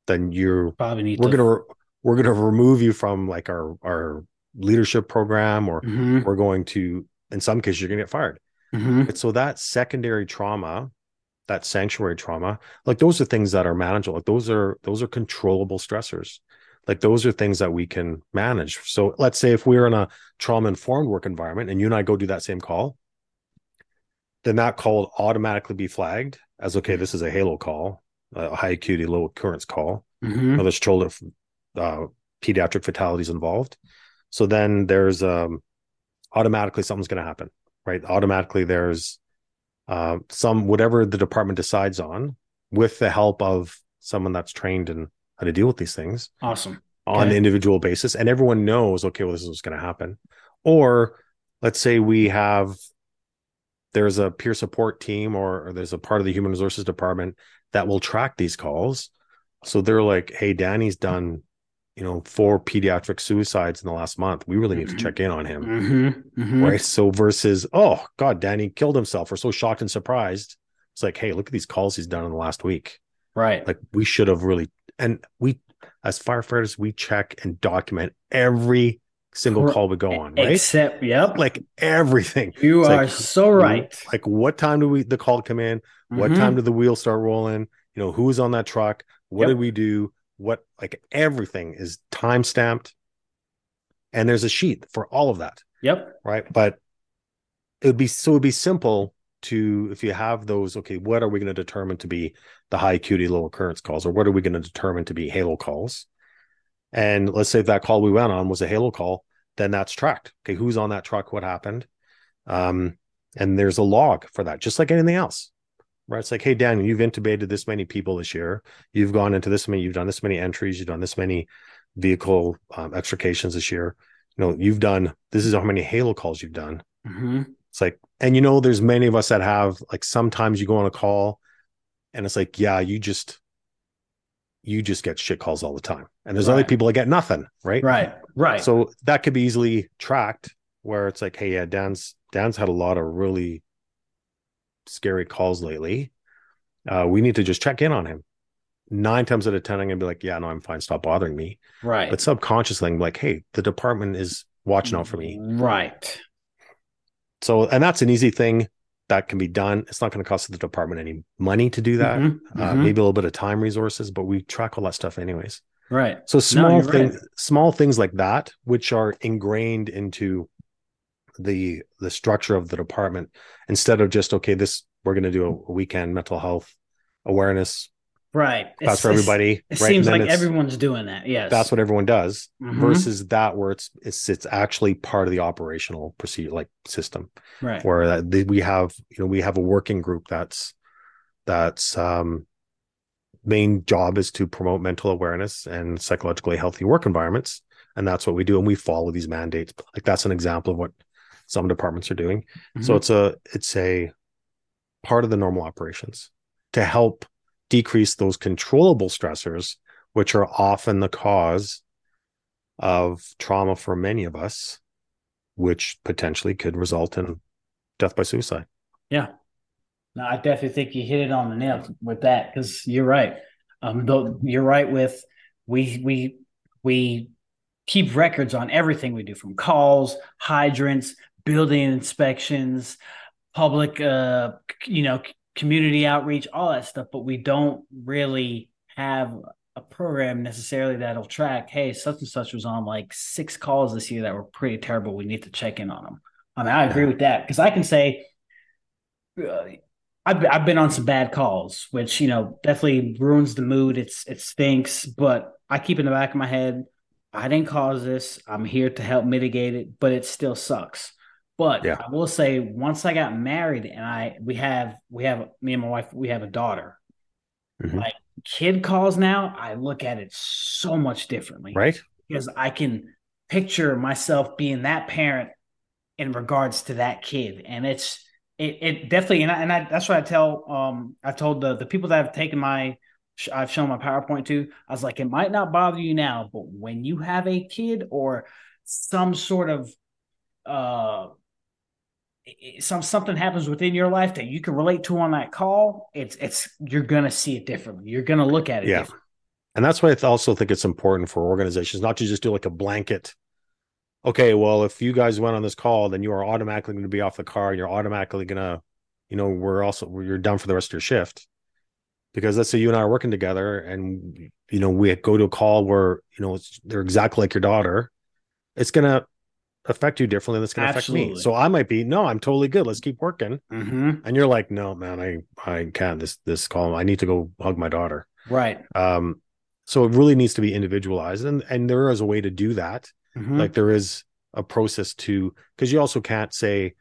then you're Probably need we're to. gonna we're gonna remove you from like our our leadership program, or Mhm, we're going to in some cases you're gonna get fired. mhm. But so that secondary trauma, that sanctuary trauma, like those are things that are manageable. Like those are those are controllable stressors. Like those are things that we can manage. So let's say if we're in a trauma informed work environment and you and I go do that same call, then that call will automatically be flagged as okay, this is a halo call, a high acuity, low occurrence call. Mhm. Now, there's children, uh, pediatric fatalities involved. So then there's um, automatically something's going to happen, right? Automatically there's uh, some whatever the department decides on, with the help of someone that's trained in how to deal with these things Awesome. on an individual basis, and everyone knows, okay, well, this is what's going to happen. Or let's say we have there's a peer support team or, or there's a part of the human resources department that will track these calls. So they're like, hey, Danny's done, you know, four pediatric suicides in the last month. We really need to Mhm. check in on him. Mhm, mhm. Right. So versus, oh God, Danny killed himself. We're so shocked and surprised. It's like, hey, look at these calls he's done in the last week. Right. Like we should have really and we as firefighters, we check and document every single call we go on, right? Except, yep. like everything. you it's are like, so right. Like what time do we the call come in? What Mhm. time did the wheels start rolling? You know, who was on that truck? What Yep. did we do? What like everything is time stamped. And there's a sheet for all of that, Yep. right? But it would be so it would be simple to if you have those, okay, what are we going to determine to be the high acuity low occurrence calls, or what are we going to determine to be halo calls? And let's say that call we went on was a halo call, then that's tracked. Okay, who's on that truck? What happened? Um, and there's a log for that, just like anything else. Right. It's like, hey, Dan, you've intubated this many people this year. You've gone into this many, you've done this many entries, you've done this many vehicle um, extrications this year. You know, you've done this is how many halo calls you've done. Mhm. It's like, and you know, there's many of us that have like sometimes you go on a call and it's like, yeah, you just you just get shit calls all the time. And there's other people that get nothing, right? Right. Right. So that could be easily tracked where it's like, hey, yeah, Dan's Dan's had a lot of really scary calls lately. Uh, we need to just check in on him. Nine times out of ten, I'm gonna be like, yeah, no, I'm fine. Stop bothering me. right. But subconsciously, I'm like, hey, the department is watching out for me. Right. So, and that's an easy thing that can be done. It's not going to cost the department any money to do that. Mhm, Uh, mhm. maybe a little bit of time resources, but we track all that stuff anyways. Right. So small you're things, right. small things like that, which are ingrained into the the structure of the department, instead of just okay, this we're going to do a, a weekend mental health awareness Right. that's It's- for everybody. It right? seems like everyone's doing that. Yes. that's what everyone does Mhm. versus that where it's it's it's actually part of the operational procedure like system right. where that the- we have you know we have a working group that's that's um main job is to promote mental awareness and psychologically healthy work environments and that's what we do and we follow these mandates like that's an example of what some departments are doing so Mhm. it's a it's a part of the normal operations to help decrease those controllable stressors which are often the cause of trauma for many of us which potentially could result in death by suicide Yeah. No, I definitely think you hit it on the nail with that because you're right. Um, though you're right with we we we keep records on everything we do from calls, hydrants, building inspections, public uh you know community outreach, all that stuff, but we don't really have a program necessarily that'll track, hey, such and such was on like six calls this year that were pretty terrible. We need to check in on them. I mean, I agree with that because I can say uh, I've I've been on some bad calls, which you know definitely ruins the mood. It's it stinks, but I keep in the back of my head, I didn't cause this. I'm here to help mitigate it, but it still sucks. But Yeah. I will say, once I got married, and I we have we have me and my wife we have a daughter. Mhm. Like kid calls now, I look at it so much differently right because I can picture myself being that parent in regards to that kid, and it's it, it definitely and I, and I, that's what I tell um I told the the people that I've taken my I've shown my PowerPoint to. I was like, it might not bother you now, but when you have a kid or some sort of uh some something happens within your life that you can relate to on that call, it's it's you're gonna see it differently. You're gonna look at it Yeah. And that's why I also think it's important for organizations not to just do like a blanket. Okay, well, if you guys went on this call, then you are automatically going to be off the car. You're automatically going to, you know, we're also you're done for the rest of your shift. Because let's say you and I are working together, and you know we go to a call where you know it's, they're exactly like your daughter. It's going to affect you differently than it's going to affect me. So I might be no, I'm totally good. Let's keep working. Mm-hmm. And you're like, no, man, I I can't. This this call, I need to go hug my daughter. Right. Um, so it really needs to be individualized, and and there is a way to do that. Mhm. Like there is a process to because you also can't say,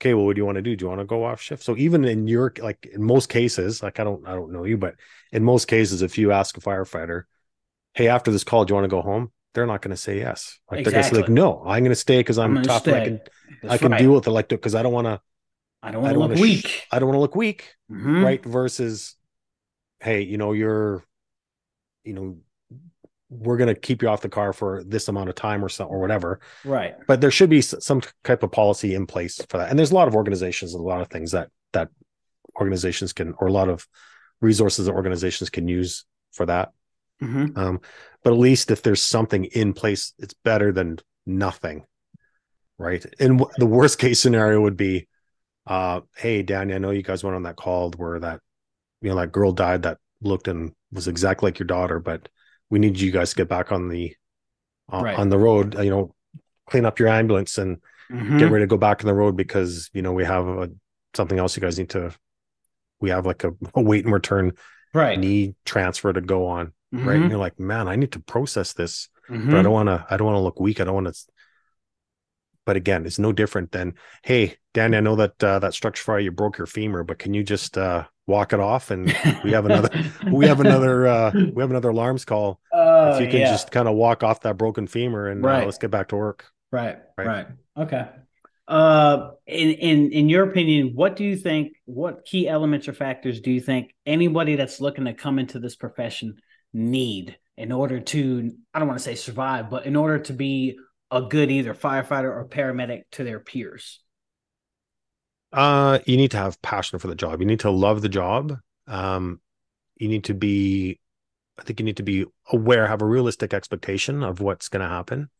okay, well, what do you want to do? Do you want to go off shift? So even in your like in most cases, like I don't I don't know you, but in most cases, if you ask a firefighter, hey, after this call, do you want to go home? They're not going to say yes. Like they're going to say like, no, I'm going to stay because I'm, I'm tough. and I stay. can I can right. deal with it like because I don't want to I don't want to look sh- weak. I don't want to look weak Mhm. right versus hey you know you're you know we're going to keep you off the car for this amount of time or so or whatever Right. but there should be some type of policy in place for that and there's a lot of organizations and a lot of things that that organizations can or a lot of resources that organizations can use for that Mhm. um but at least if there's something in place it's better than nothing right and w- the worst case scenario would be uh hey danny i know you guys went on that call where that you know that girl died that looked and was exactly like your daughter but we need you guys to get back on the uh, Right. on the road you know clean up your ambulance and Mhm. get ready to go back on the road because you know we have a, something else you guys need to we have like a, a wait and return Right. knee transfer to go on right Mhm. and you're like man i need to process this Mhm. but I don't want to. I don't want to look weak. I don't want to. But again, it's no different than, hey, Danny, I know that uh, that structure fire you broke your femur, but can you just uh, walk it off? And we have another. we have another. Uh, we have another alarms call. If you can yeah. just kind of walk off that broken femur and uh, Right. let's get back to work. Right, Right. right. Okay. Uh in in in your opinion, what do you think what key elements or factors do you think anybody that's looking to come into this profession need in order to I don't want to say survive, but in order to be a good either firefighter or paramedic to their peers? Uh, you need to have passion for the job. You need to love the job. Um, you need to be. I think you need to be aware, have a realistic expectation of what's going to happen.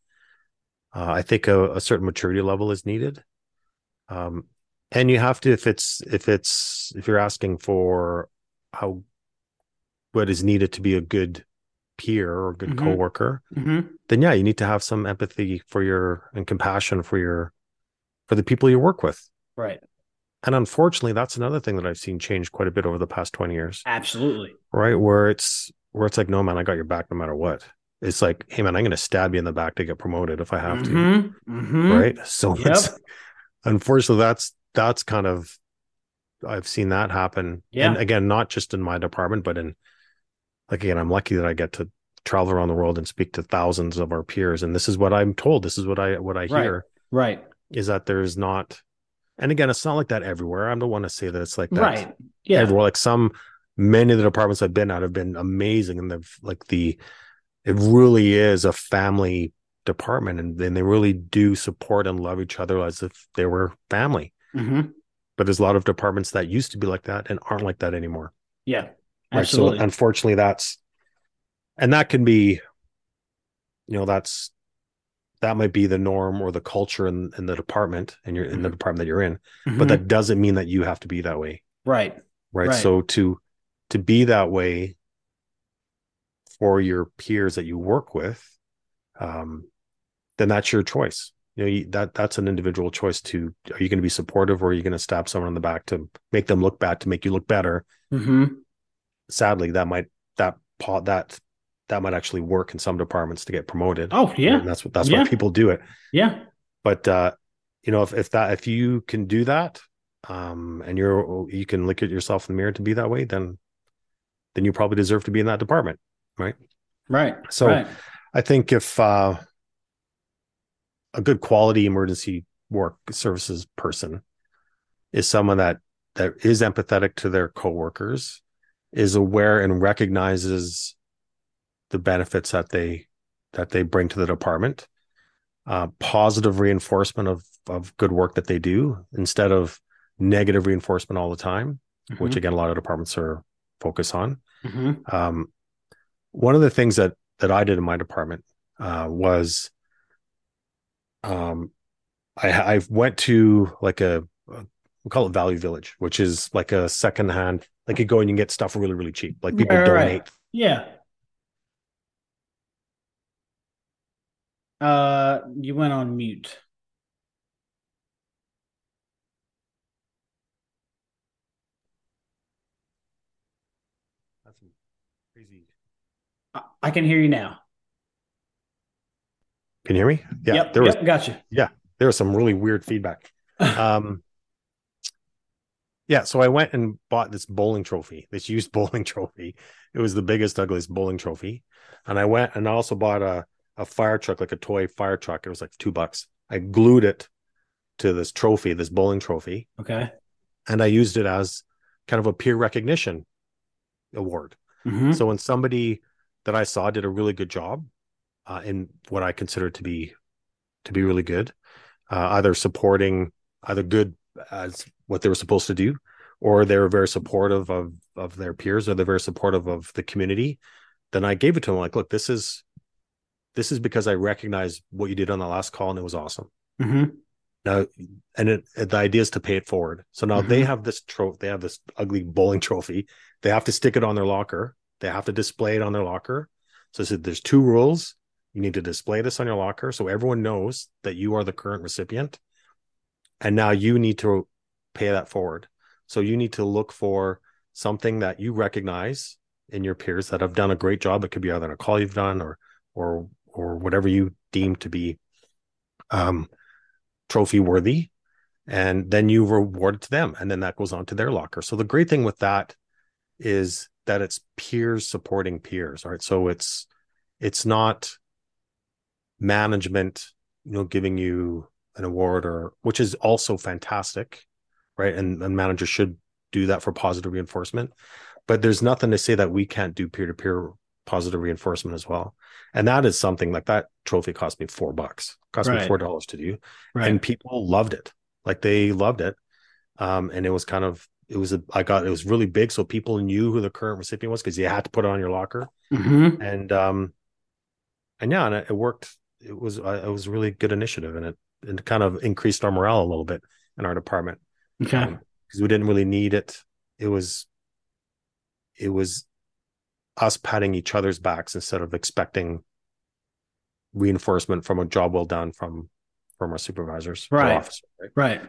Uh, I think a, a certain maturity level is needed. Um, and you have to, if it's, if it's, if you're asking for how, what is needed to be a good peer or good Mhm. coworker, Mm-hmm. then yeah, you need to have some empathy for your and compassion for your, for the people you work with. Right. And unfortunately, that's another thing that I've seen change quite a bit over the past 20 years, Absolutely. right? Where it's, where it's like, no, man, I got your back no matter what. It's like, hey, man, I'm going to stab you in the back to get promoted if I have to. Mhm. Mhm. right so Yep. it's unfortunately that's that's kind of i've seen that happen Yeah. and again not just in my department but in like again i'm lucky that i get to travel around the world and speak to thousands of our peers and this is what i'm told this is what i what i Right. hear Right. is that there's not and again it's not like that everywhere i don't want to say that it's like that Right. Yeah. everywhere like some many of the departments i've been at have been amazing and they've like the it really is a family department and then they really do support and love each other as if they were family Mhm. but there's a lot of departments that used to be like that and aren't like that anymore Yeah. Right Absolutely. so unfortunately that's and that can be you know that's that might be the norm or the culture in, in the department and you're in the Mhm. department that you're in Mhm. but that doesn't mean that you have to be that way right. right? Right. so to to be that way for your peers that you work with um then that's your choice you know you, that that's an individual choice to are you going to be supportive or are you going to stab someone in the back to make them look bad to make you look better hmm sadly that might that pot that that might actually work in some departments to get promoted Oh yeah. and that's what that's Yeah. why people do it Yeah. but uh you know if, if that if you can do that um and you're you can look at yourself in the mirror to be that way then then you probably deserve to be in that department right Right. So- right. i think if uh a good quality emergency work services person is someone that that is empathetic to their coworkers is aware and recognizes the benefits that they that they bring to the department uh, positive reinforcement of of good work that they do instead of negative reinforcement all the time mm-hmm. which again a lot of departments are focus on mm-hmm. um, one of the things that that i did in my department uh, was um, I, I went to like a, a we call it value village which is like a secondhand like you go and you get stuff really really cheap like people right, donate right. yeah Uh, you went on mute. That's crazy. I, can hear you now. Can you hear me? Yeah, yep, there was. Yep, gotcha. Yeah, there was some really weird feedback. um, yeah, so I went and bought this bowling trophy, this used bowling trophy. It was the biggest, ugliest bowling trophy, and I went and I also bought a a fire truck, like a toy fire truck. It was like two bucks. I glued it to this trophy, this bowling trophy. Okay. And I used it as kind of a peer recognition award. Mm-hmm. So when somebody that I saw did a really good job uh, in what I consider to be to be really good, uh, either supporting either good as what they were supposed to do, or they were very supportive of of their peers, or they're very supportive of the community, then I gave it to them. Like, look, this is this is because I recognize what you did on the last call and it was awesome. Mm-hmm. Now, and it, the idea is to pay it forward. So now mm-hmm. they have this trophy, they have this ugly bowling trophy. They have to stick it on their locker. They have to display it on their locker. So I said, there's two rules. You need to display this on your locker so everyone knows that you are the current recipient. And now you need to pay that forward. So you need to look for something that you recognize in your peers that have done a great job. It could be either a call you've done or or or whatever you deem to be um, trophy worthy and then you reward it to them and then that goes on to their locker so the great thing with that is that it's peers supporting peers right so it's it's not management you know giving you an award or which is also fantastic right and, and managers should do that for positive reinforcement but there's nothing to say that we can't do peer-to-peer positive reinforcement as well. And that is something like that trophy cost me four bucks, cost right. me four dollars to do. Right. And people loved it. Like they loved it. Um, and it was kind of it was a I got it was really big. So people knew who the current recipient was because you had to put it on your locker. Mm-hmm. And um and yeah, and it, it worked. It was uh, it was really good initiative and it it kind of increased our morale a little bit in our department. Okay. Um, because we didn't really need it. It was it was us patting each other's backs instead of expecting reinforcement from a job well done from from our supervisors right officer, right? right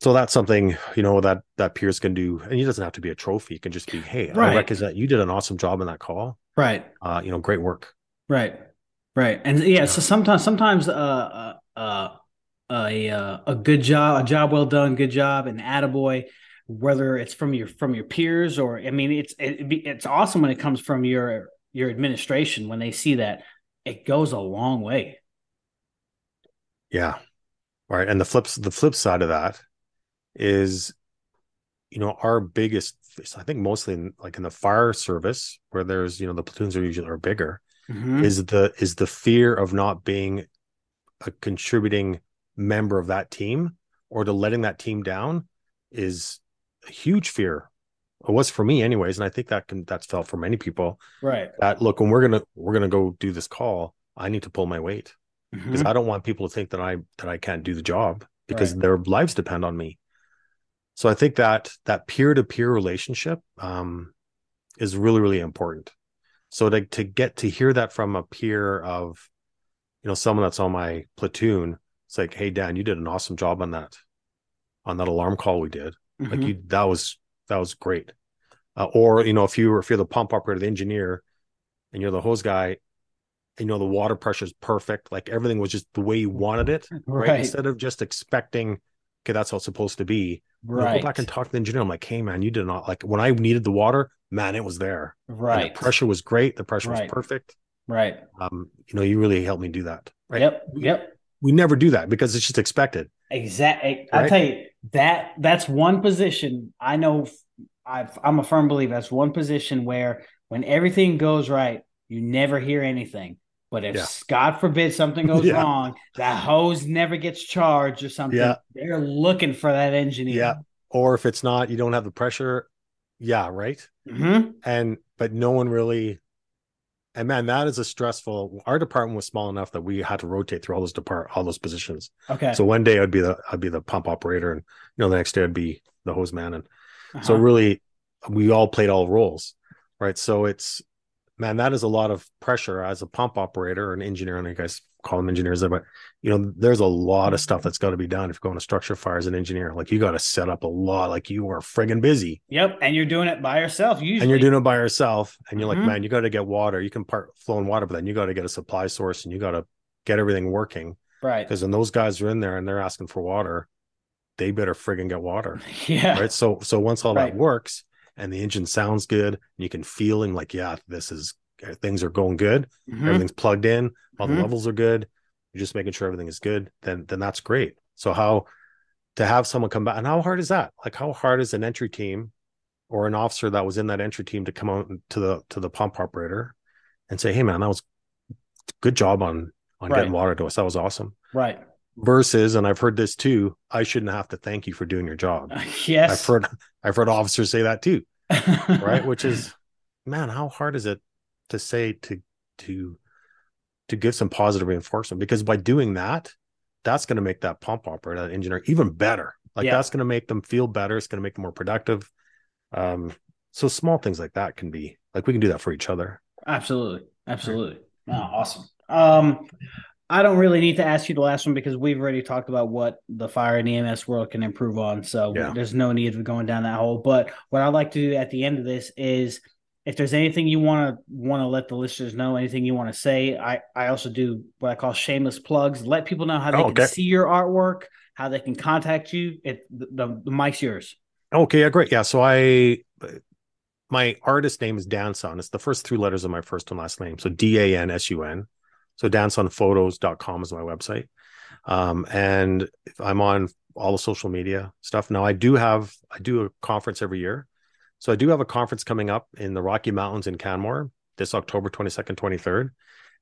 so that's something you know that that peers can do and it doesn't have to be a trophy it can just be hey right. i recognize that you did an awesome job in that call right uh you know great work right right and yeah, yeah. so sometimes sometimes uh uh, uh a uh, a good job a job well done good job and attaboy whether it's from your from your peers or I mean it's it, it's awesome when it comes from your your administration when they see that it goes a long way. Yeah. Right. And the flips the flip side of that is you know our biggest I think mostly in, like in the fire service where there's you know the platoons are usually are bigger mm-hmm. is the is the fear of not being a contributing member of that team or to letting that team down is a huge fear. It was for me, anyways, and I think that can that's felt for many people. Right. That look when we're gonna we're gonna go do this call, I need to pull my weight mm-hmm. because I don't want people to think that I that I can't do the job because right. their lives depend on me. So I think that that peer to peer relationship um, is really really important. So to to get to hear that from a peer of, you know, someone that's on my platoon, it's like, hey Dan, you did an awesome job on that, on that alarm call we did. Mm-hmm. Like you, that was that was great. Uh, or you know, if you if you're the pump operator, the engineer, and you're the hose guy, you know the water pressure is perfect. Like everything was just the way you wanted it, right? right? Instead of just expecting, okay, that's how it's supposed to be. Right. You know, go back and talk to the engineer. I'm like, hey man, you did not like when I needed the water, man, it was there. Right. And the pressure was great. The pressure right. was perfect. Right. Um, you know, you really helped me do that. Right. Yep. Yep. We never do that because it's just expected. Exactly. Right? I tell you that that's one position I know i am a firm believer that's one position where when everything goes right, you never hear anything. But if yeah. God forbid something goes yeah. wrong, that hose never gets charged or something. Yeah. They're looking for that engineer. Yeah. Or if it's not, you don't have the pressure. Yeah, right. Mm-hmm. And but no one really. And man, that is a stressful. Our department was small enough that we had to rotate through all those depart all those positions. Okay. So one day I'd be the I'd be the pump operator, and you know the next day I'd be the hose man, and uh-huh. so really we all played all roles, right? So it's man, that is a lot of pressure as a pump operator or an engineer. And I guys call them engineers, there, but you know, there's a lot of stuff that's got to be done if you're going to structure fire as an engineer. Like you got to set up a lot, like you are friggin' busy. Yep. And you're doing it by yourself usually. And you're doing it by yourself. And you're mm-hmm. like, man, you got to get water. You can part flowing water, but then you got to get a supply source and you got to get everything working. Right. Because when those guys are in there and they're asking for water, they better friggin' get water. Yeah. Right. So so once all right. that works and the engine sounds good, and you can feel him like, yeah, this is things are going good, mm-hmm. everything's plugged in, all mm-hmm. the levels are good. You're just making sure everything is good. Then then that's great. So how to have someone come back and how hard is that? Like how hard is an entry team or an officer that was in that entry team to come out to the to the pump operator and say, "Hey man, that was good job on on right. getting water to us. That was awesome." Right. Versus, and I've heard this too. I shouldn't have to thank you for doing your job. yes, I've heard I've heard officers say that too. right, which is, man, how hard is it to say to to to give some positive reinforcement? Because by doing that that's going to make that pump operator that engineer even better. Like yeah. that's going to make them feel better. It's going to make them more productive. Um so small things like that can be like we can do that for each other. Absolutely. Absolutely. Oh, awesome. Um I don't really need to ask you the last one because we've already talked about what the fire and EMS world can improve on. So yeah. there's no need of going down that hole. But what I'd like to do at the end of this is if there's anything you want to want to let the listeners know, anything you want to say, I I also do what I call shameless plugs. Let people know how they oh, okay. can see your artwork, how they can contact you. It the, the, the mic's yours. Okay, yeah, great. Yeah, so I my artist name is Dansun. It's the first three letters of my first and last name. So D A N S U N. So dansunphotos.com is my website. Um, and I'm on all the social media stuff. Now I do have I do a conference every year so I do have a conference coming up in the Rocky Mountains in Canmore this October 22nd, 23rd.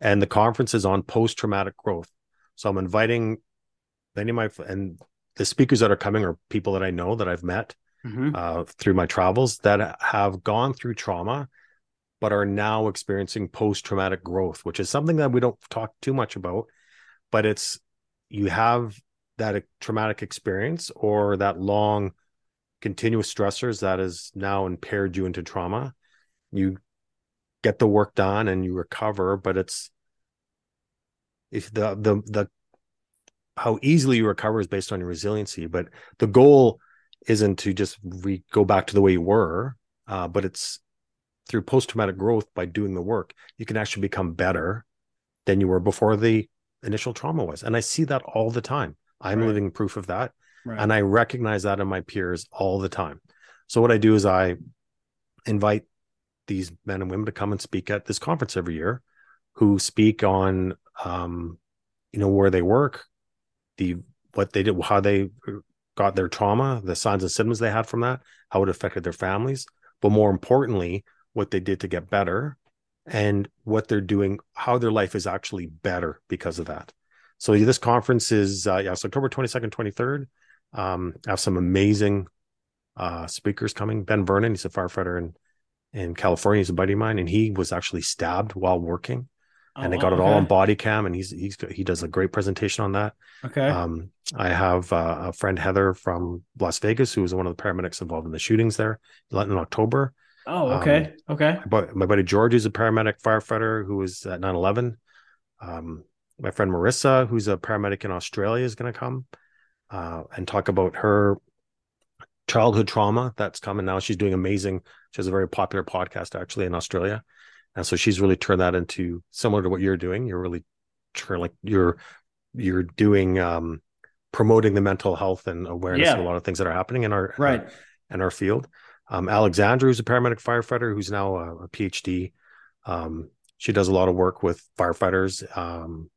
And the conference is on post traumatic growth. So I'm inviting many of my and the speakers that are coming are people that I know that I've met mm-hmm. uh, through my travels that have gone through trauma, but are now experiencing post traumatic growth, which is something that we don't talk too much about. But it's you have that traumatic experience or that long continuous stressors that has now impaired you into trauma. You get the work done and you recover, but it's if the the the how easily you recover is based on your resiliency, but the goal isn't to just re- go back to the way you were, uh, but it's through post traumatic growth by doing the work, you can actually become better than you were before the initial trauma was. And I see that all the time. I'm right. living proof of that. Right. And I recognize that in my peers all the time. So what I do is I invite these men and women to come and speak at this conference every year who speak on um, you know where they work the what they did how they got their trauma the signs and symptoms they had from that how it affected their families but more importantly what they did to get better and what they're doing how their life is actually better because of that so this conference is uh, yeah it's october 22nd 23rd um, I have some amazing uh, speakers coming. Ben Vernon, he's a firefighter in in California. He's a buddy of mine, and he was actually stabbed while working, oh, and they got it all on body cam. And he's he's he does a great presentation on that. Okay. Um, I have uh, a friend Heather from Las Vegas, who was one of the paramedics involved in the shootings there in October. Oh, okay, um, okay. But my buddy George is a paramedic firefighter who was at 9-11. Um, my friend Marissa, who's a paramedic in Australia, is going to come uh, and talk about her childhood trauma that's coming now. She's doing amazing. She has a very popular podcast actually in Australia. And so she's really turned that into similar to what you're doing. You're really like you're you're doing um promoting the mental health and awareness yeah. of a lot of things that are happening in our right uh, in our field. Um, Alexandra, who's a paramedic firefighter, who's now a, a PhD. Um, she does a lot of work with firefighters um,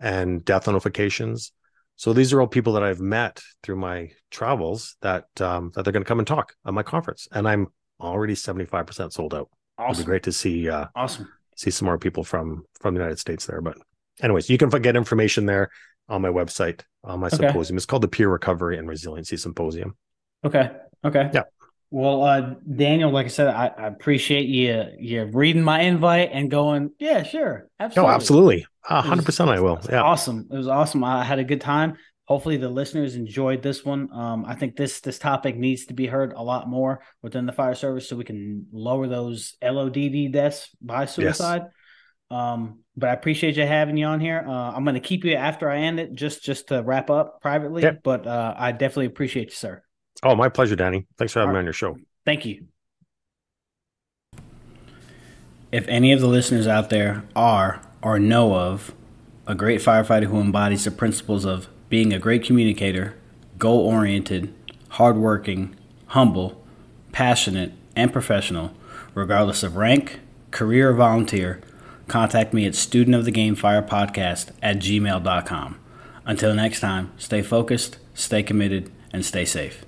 and death notifications. So these are all people that I've met through my travels that um, that they're going to come and talk at my conference, and I'm already 75% sold out. Awesome. It'd be great to see uh, Awesome. see some more people from from the United States there. But anyways, you can get information there on my website on my Okay. symposium. It's called the Peer Recovery and Resiliency Symposium. Okay. Okay. Yeah. Well, uh, Daniel, like I said, I, I appreciate you you reading my invite and going, yeah, sure, No, absolutely. absolutely, A hundred percent. I will. Yeah, Awesome. It was awesome. I had a good time. Hopefully the listeners enjoyed this one. Um, I think this this topic needs to be heard a lot more within the fire service so we can lower those LODD deaths by suicide. Um, but I appreciate you having you on here. Uh, I'm going to keep you after I end it just just to wrap up privately. Yep. But uh, I definitely appreciate you, sir. Oh, my pleasure, Danny. Thanks for having All me on your show. Thank you. If any of the listeners out there are or know of a great firefighter who embodies the principles of being a great communicator, goal oriented, hardworking, humble, passionate, and professional, regardless of rank, career, or volunteer, contact me at studentofthegamefirepodcast at gmail.com. Until next time, stay focused, stay committed, and stay safe.